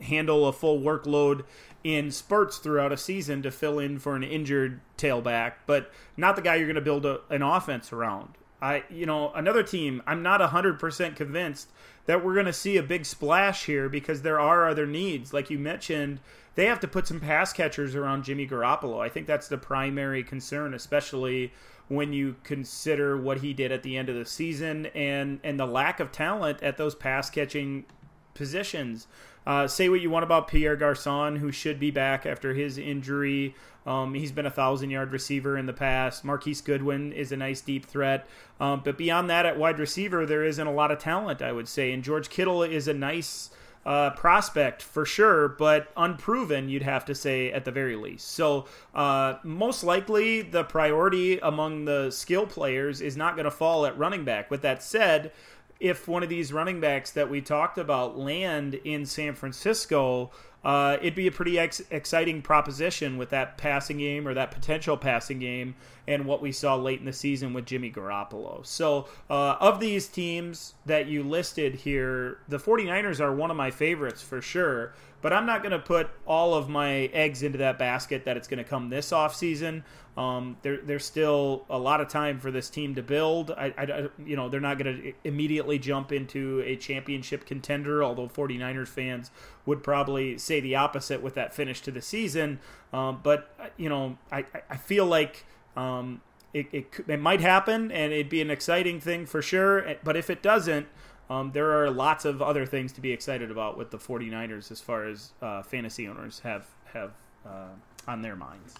handle a full workload in spurts throughout a season to fill in for an injured tailback, but not the guy you're going to build a, an offense around. I, you know, another team, I'm not 100% convinced that we're going to see a big splash here because there are other needs. Like you mentioned, they have to put some pass catchers around Jimmy Garoppolo. I think that's the primary concern, especially when you consider what he did at the end of the season and and the lack of talent at those pass catching positions. Uh, say what you want about Pierre Garcon, who should be back after his injury. Um, he's been a thousand yard receiver in the past. Marquise Goodwin is a nice deep threat. Um, but beyond that, at wide receiver, there isn't a lot of talent, I would say. And George Kittle is a nice uh, prospect for sure, but unproven, you'd have to say at the very least. So, uh, most likely, the priority among the skill players is not going to fall at running back. With that said, if one of these running backs that we talked about land in San Francisco, uh, it'd be a pretty ex- exciting proposition with that passing game or that potential passing game and what we saw late in the season with Jimmy Garoppolo. So, uh, of these teams that you listed here, the 49ers are one of my favorites for sure. But I'm not going to put all of my eggs into that basket that it's going to come this offseason. Um, there, there's still a lot of time for this team to build. I, I you know, they're not going to immediately jump into a championship contender, although 49ers fans would probably say the opposite with that finish to the season. Um, but, you know, I, I feel like um, it, it, it might happen and it'd be an exciting thing for sure. But if it doesn't, um, there are lots of other things to be excited about with the 49ers as far as uh, fantasy owners have have uh, on their minds.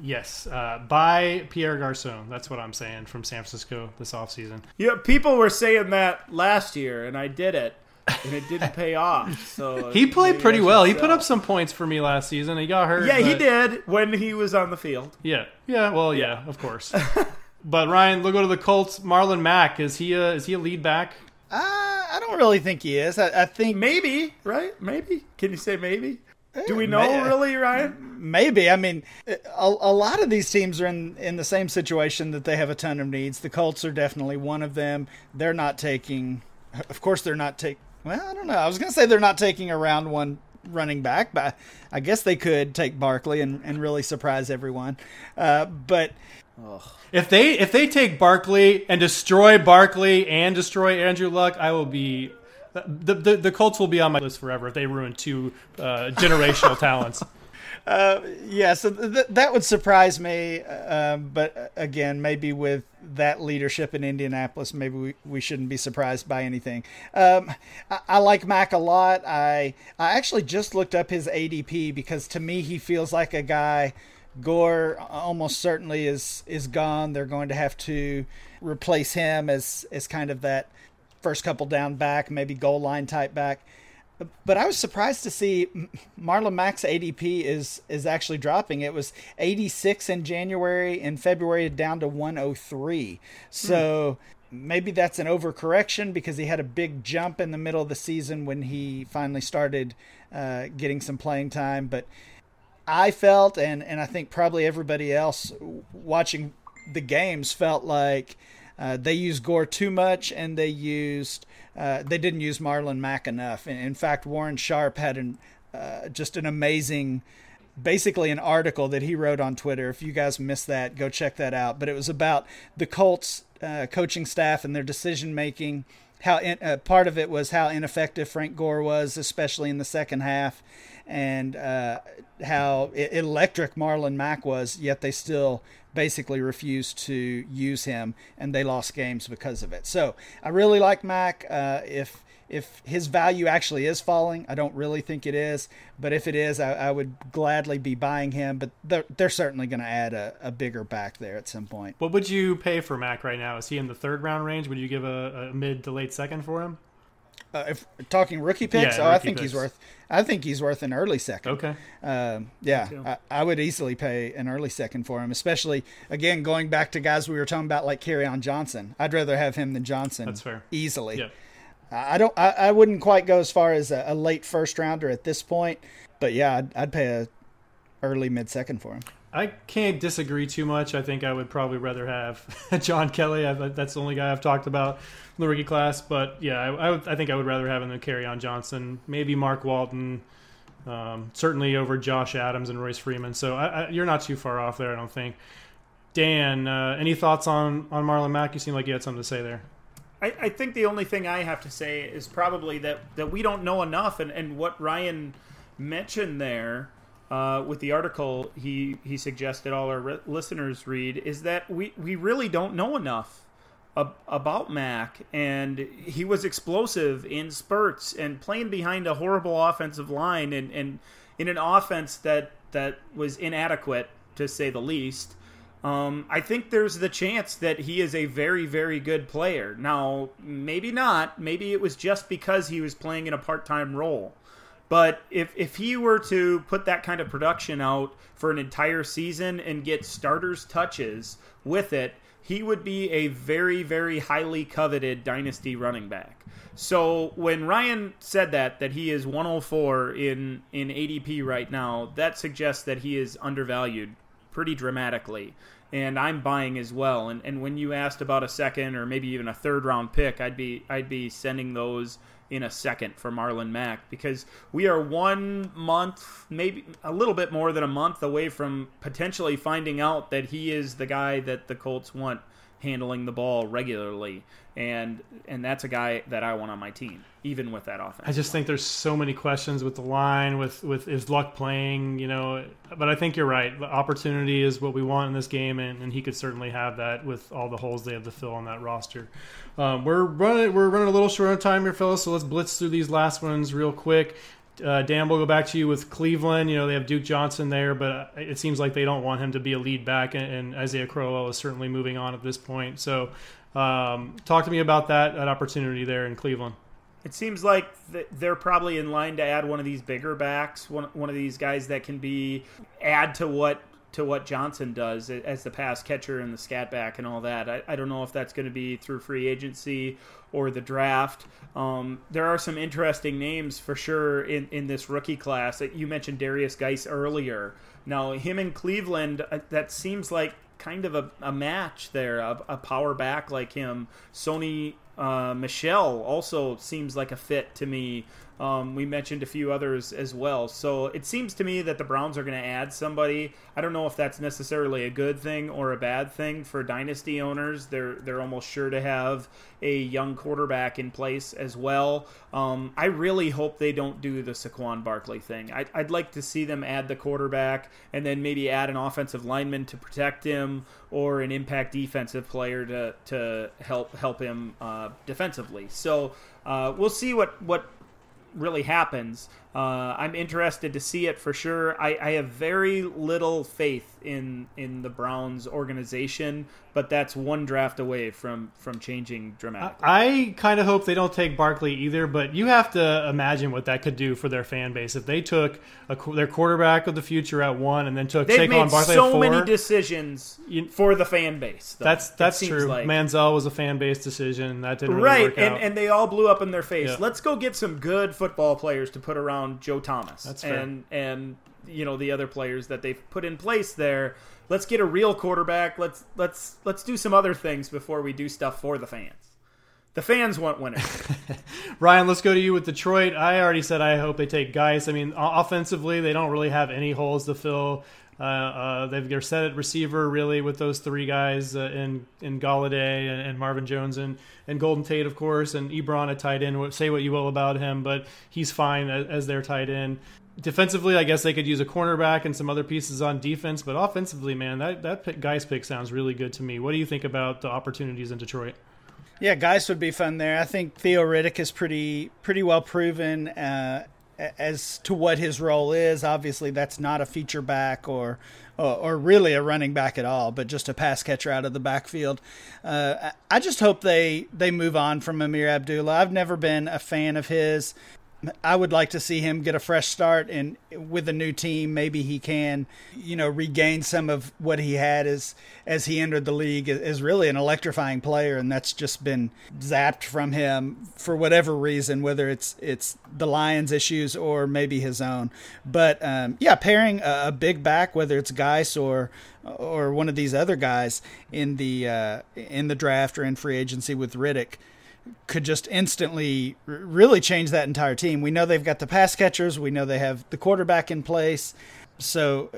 Yes, uh, buy Pierre Garcon. That's what I'm saying from San Francisco this offseason. Yeah, people were saying that last year, and I did it, and it didn't pay off. So he played pretty well. He put up some points for me last season. He got hurt. Yeah, but... he did when he was on the field. Yeah, yeah. Well, yeah, yeah of course. but Ryan, look go to the Colts. Marlon Mack is he a, is he a lead back? Uh, I don't really think he is. I, I think maybe, right? Maybe. Can you say maybe? Do we know May- really, Ryan? Maybe. I mean, a, a, lot of these teams are in, in the same situation that they have a ton of needs. The Colts are definitely one of them. They're not taking, of course, they're not taking. Well, I don't know. I was going to say they're not taking a round one running back, but I guess they could take Barkley and, and really surprise everyone. Uh, but Ugh. If they if they take Barkley and destroy Barkley and destroy Andrew Luck, I will be the the, the Colts will be on my list forever if they ruin two uh, generational talents. Uh, yeah, so th- that would surprise me. Uh, but uh, again, maybe with that leadership in Indianapolis, maybe we, we shouldn't be surprised by anything. Um, I, I, like Mack a lot. I I actually just looked up his ADP because to me he feels like a guy Gore almost certainly is is gone. They're going to have to replace him as as kind of that first couple down back, maybe goal line type back. But I was surprised to see Marlon Mack's ADP is is actually dropping. It was 86 in January, in February down to 103. So hmm. maybe that's an overcorrection because he had a big jump in the middle of the season when he finally started uh, getting some playing time. But I felt, and and I think probably everybody else watching the games felt like uh, they used Gore too much, and they used uh, they didn't use Marlon Mack enough. In, in fact, Warren Sharp had an uh, just an amazing basically an article that he wrote on Twitter. If you guys missed that, go check that out. But it was about the Colts uh, coaching staff and their decision making. How in, uh, part of it was how ineffective Frank Gore was, especially in the second half, and uh, how electric Marlon Mack was. Yet they still basically refused to use him, and they lost games because of it. So I really like Mack. Uh, if if his value actually is falling, I don't really think it is. But if it is, I, I would gladly be buying him. But they're, they're certainly going to add a, a, bigger back there at some point. What would you pay for Mack right now? Is he in the third round range? Would you give a, a mid to late second for him? Uh, if talking rookie picks, yeah, oh, rookie I think picks. he's worth. I think he's worth an early second. Okay. Um, yeah, I, I, would easily pay an early second for him, especially again going back to guys we were talking about like on Johnson. I'd rather have him than Johnson. That's fair. Easily. Yeah. I don't. I, I wouldn't quite go as far as a, a, late first rounder at this point, but yeah, I'd, I'd pay a early mid second for him. I can't disagree too much. I think I would probably rather have John Kelly. I, that's the only guy I've talked about in the rookie class. But yeah, I, I, I think I would rather have him than Kerryon Johnson. Maybe Mark Walton. Um, certainly over Josh Adams and Royce Freeman. So I, you're not too far off there, I don't think. Dan, uh, any thoughts on on Marlon Mack? You seem like you had something to say there. I, I, think the only thing I have to say is probably that, that we don't know enough, and, and what Ryan mentioned there uh, with the article he, he suggested all our re- listeners read is that we, we really don't know enough ab- about Mack, and he was explosive in spurts and playing behind a horrible offensive line and, and in an offense that, that was inadequate, to say the least. Um, I think there's the chance that he is a very, very good player. Now, maybe not. Maybe it was just because he was playing in a part time role. But if, if he were to put that kind of production out for an entire season and get starters touches with it, he would be a very, very highly coveted dynasty running back. So when Ryan said that, that he is 104 in, in ADP right now, that suggests that he is undervalued pretty dramatically and I'm buying as well. And and when you asked about a second or maybe even a third round pick, I'd be I'd be sending those in a second for Marlon Mack because we are one month, maybe a little bit more than a month away from potentially finding out that he is the guy that the Colts want handling the ball regularly and and that's a guy that I want on my team, even with that offense. I just think there's so many questions with the line, with with is Luck playing, you know. But I think you're right. The opportunity is what we want in this game, and, and he could certainly have that with all the holes they have to fill on that roster. Um, we're running we're running a little short on time here, fellas. So let's blitz through these last ones real quick. Uh, Dan, we'll go back to you with Cleveland. You know, they have Duke Johnson there, but it seems like they don't want him to be a lead back, and, and Isaiah Crowell is certainly moving on at this point. So um, talk to me about that, that opportunity there in Cleveland. It seems like they're probably in line to add one of these bigger backs, one one of these guys that can be add to what to what Johnson does as the pass catcher and the scat back and all that. I, I don't know if that's going to be through free agency or the draft. Um, there are some interesting names for sure in, in this rookie class. You mentioned Darius Guice earlier. Now, him in Cleveland, uh, that seems like kind of a, a match there, a, a power back like him. Sony uh, Michel also seems like a fit to me. Um, we mentioned a few others as well. So it seems to me that the Browns are going to add somebody. I don't know if that's necessarily a good thing or a bad thing for dynasty owners. They're they're almost sure to have a young quarterback in place as well. Um, I really hope they don't do the Saquon Barkley thing. I, I'd like to see them add the quarterback and then maybe add an offensive lineman to protect him or an impact defensive player to to help help him uh, defensively. So uh, we'll see what what really happens. Uh, I'm interested to see it for sure. I, I, have very little faith in in the Browns organization, but that's one draft away from from changing dramatically. I, I kind of hope they don't take Barkley either, but you have to imagine what that could do for their fan base if they took a, their quarterback of the future at one and then took They've Saquon made Barkley so at four. many decisions for the fan base. though, That's that's true. like. Manziel was a fan base decision that didn't really right, work and out. and they all blew up in their face. Yeah. Let's go get some good football players to put around Joe Thomas. That's fair. and and you know the other players that they've put in place there let's get a real quarterback. Let's let's let's do some other things before we do stuff for the fans. The fans want winners. Ryan, let's go to you with Detroit. I already said I hope they take Guice. I mean, offensively, they don't really have any holes to fill. Uh, uh, they've they're set at receiver really with those three guys uh, in in Golladay and, and, Marvin Jones and, and Golden Tate of course and Ebron a tight end. Say what you will about him, but he's fine as, as their tight end. Defensively, I guess they could use a cornerback and some other pieces on defense, but offensively, man, that that Guice pick sounds really good to me. What do you think about the opportunities in Detroit? Yeah, Guice would be fun there. I think Theo Riddick is pretty pretty well proven. Uh, as to what his role is. Obviously, that's not a feature back or, or, really a running back at all, but just a pass catcher out of the backfield. Uh, I just hope they they move on from Ameer Abdullah. I've never been a fan of his. I would like to see him get a fresh start and with a new team, maybe he can, you know, regain some of what he had as as he entered the league as really an electrifying player, and that's just been zapped from him for whatever reason, whether it's it's the Lions' issues or maybe his own. But um, yeah, pairing a, a, big back, whether it's Guice or or one of these other guys in the uh, in the draft or in free agency with Riddick could just instantly really change that entire team. We know they've got the pass catchers, we know they have the quarterback in place. So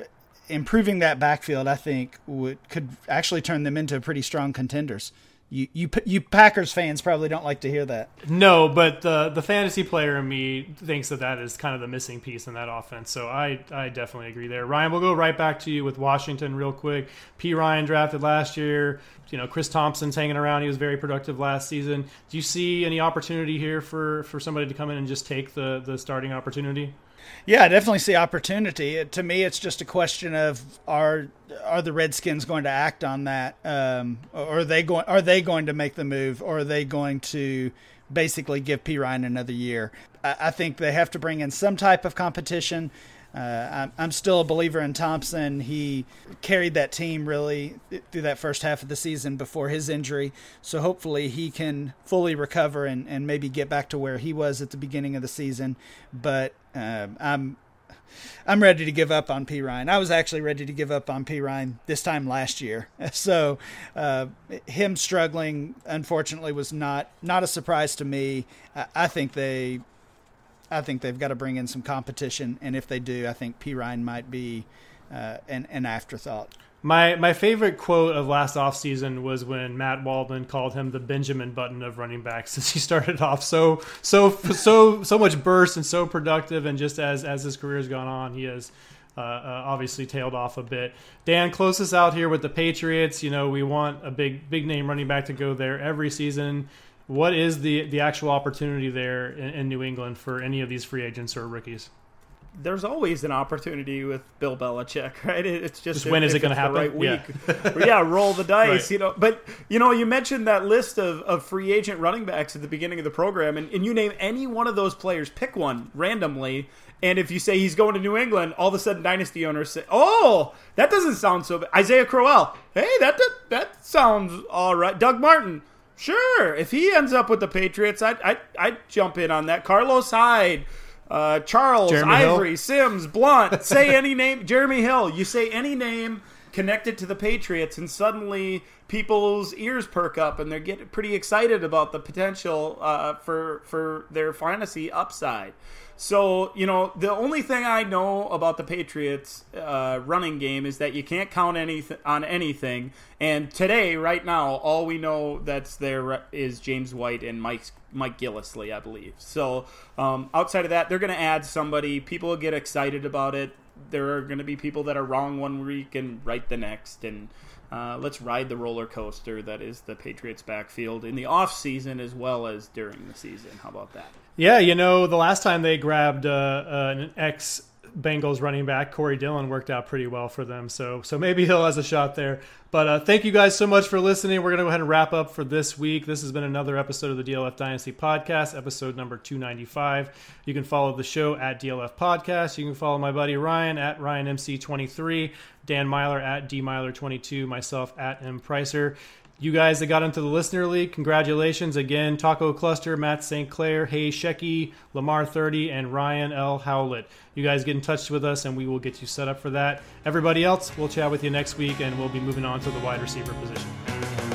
improving that backfield, I think, would could actually turn them into pretty strong contenders. You you you Packers fans probably don't like to hear that. No, but the the fantasy player in me thinks that that is kind of the missing piece in that offense. So I I definitely agree there. Ryan, we'll go right back to you with Washington real quick. Perine drafted last year. You know, Chris Thompson's hanging around. He was very productive last season. Do you see any opportunity here for for somebody to come in and just take the the starting opportunity? Yeah, I definitely see opportunity. to me, it's just a question of are are the Redskins going to act on that, um, or are they going are they going to make the move, or are they going to basically give Perine another year? I, I think they have to bring in some type of competition. Uh, I'm still a believer in Thompson. He carried that team really through that first half of the season before his injury. So hopefully he can fully recover and, and maybe get back to where he was at the beginning of the season. But uh, I'm I'm ready to give up on Perine. I was actually ready to give up on Perine this time last year. So uh, him struggling, unfortunately, was not not a surprise to me. I, I, think they, I think they've got to bring in some competition, and if they do, I think Perine might be uh, an an afterthought. My my favorite quote of last offseason was when Matt Waldman called him the Benjamin Button of running backs since he started off so so so so much burst and so productive and just as as his career has gone on he has uh, uh, obviously tailed off a bit. Dan, close us out here with the Patriots. You know we want a big big name running back to go there every season. What is the the actual opportunity there in, in New England for any of these free agents or rookies? There's always an opportunity with Bill Belichick, right? It's just, just when is it going to happen? Right week. Yeah. yeah, roll the dice, right. you know. But you know, you mentioned that list of, of free agent running backs at the beginning of the program, and, and you name any one of those players, pick one randomly, and if you say he's going to New England, all of a sudden dynasty owners say, "Oh, that doesn't sound so bad." Isaiah Crowell, hey, that that, that sounds all right. Doug Martin, sure. If he ends up with the Patriots, I'd I'd, I'd jump in on that. Carlos Hyde uh, Charles, Jeremy Ivory, Hill. Sims, Blount, say any name, Jeremy Hill, you say any name connected to the Patriots, and suddenly people's ears perk up and they're getting pretty excited about the potential uh, for for their fantasy upside. So, you know, the only thing I know about the Patriots uh, running game is that you can't count anything on anything. And today, right now, all we know that's there is James White and Mike Mike Gillislee, I believe. So, um, outside of that, they're going to add somebody. People get excited about it. There are going to be people that are wrong one week and right the next. And uh, let's ride the roller coaster that is the Patriots backfield in the off season as well as during the season. How about that? Yeah, you know, the last time they grabbed uh, uh, an ex Bengals running back Corey Dillon worked out pretty well for them. So so maybe Hill has a shot there. But uh, thank you guys so much for listening. We're to go ahead and wrap up for this week. This has been another episode of the DLF Dynasty Podcast, episode number 295. You can follow the show at DLF Podcast. You can follow my buddy Ryan at RyanMC23, Dan Meylor at DMeylor22, myself at M Pricer. You guys that got into the listener league, congratulations again. Taco Cluster, Matt St. Clair, Hayes Shecky, Lamar 30, and Ryan L. Howlett. You guys get in touch with us and we will get you set up for that. Everybody else, we'll chat with you next week and we'll be moving on to the wide receiver position.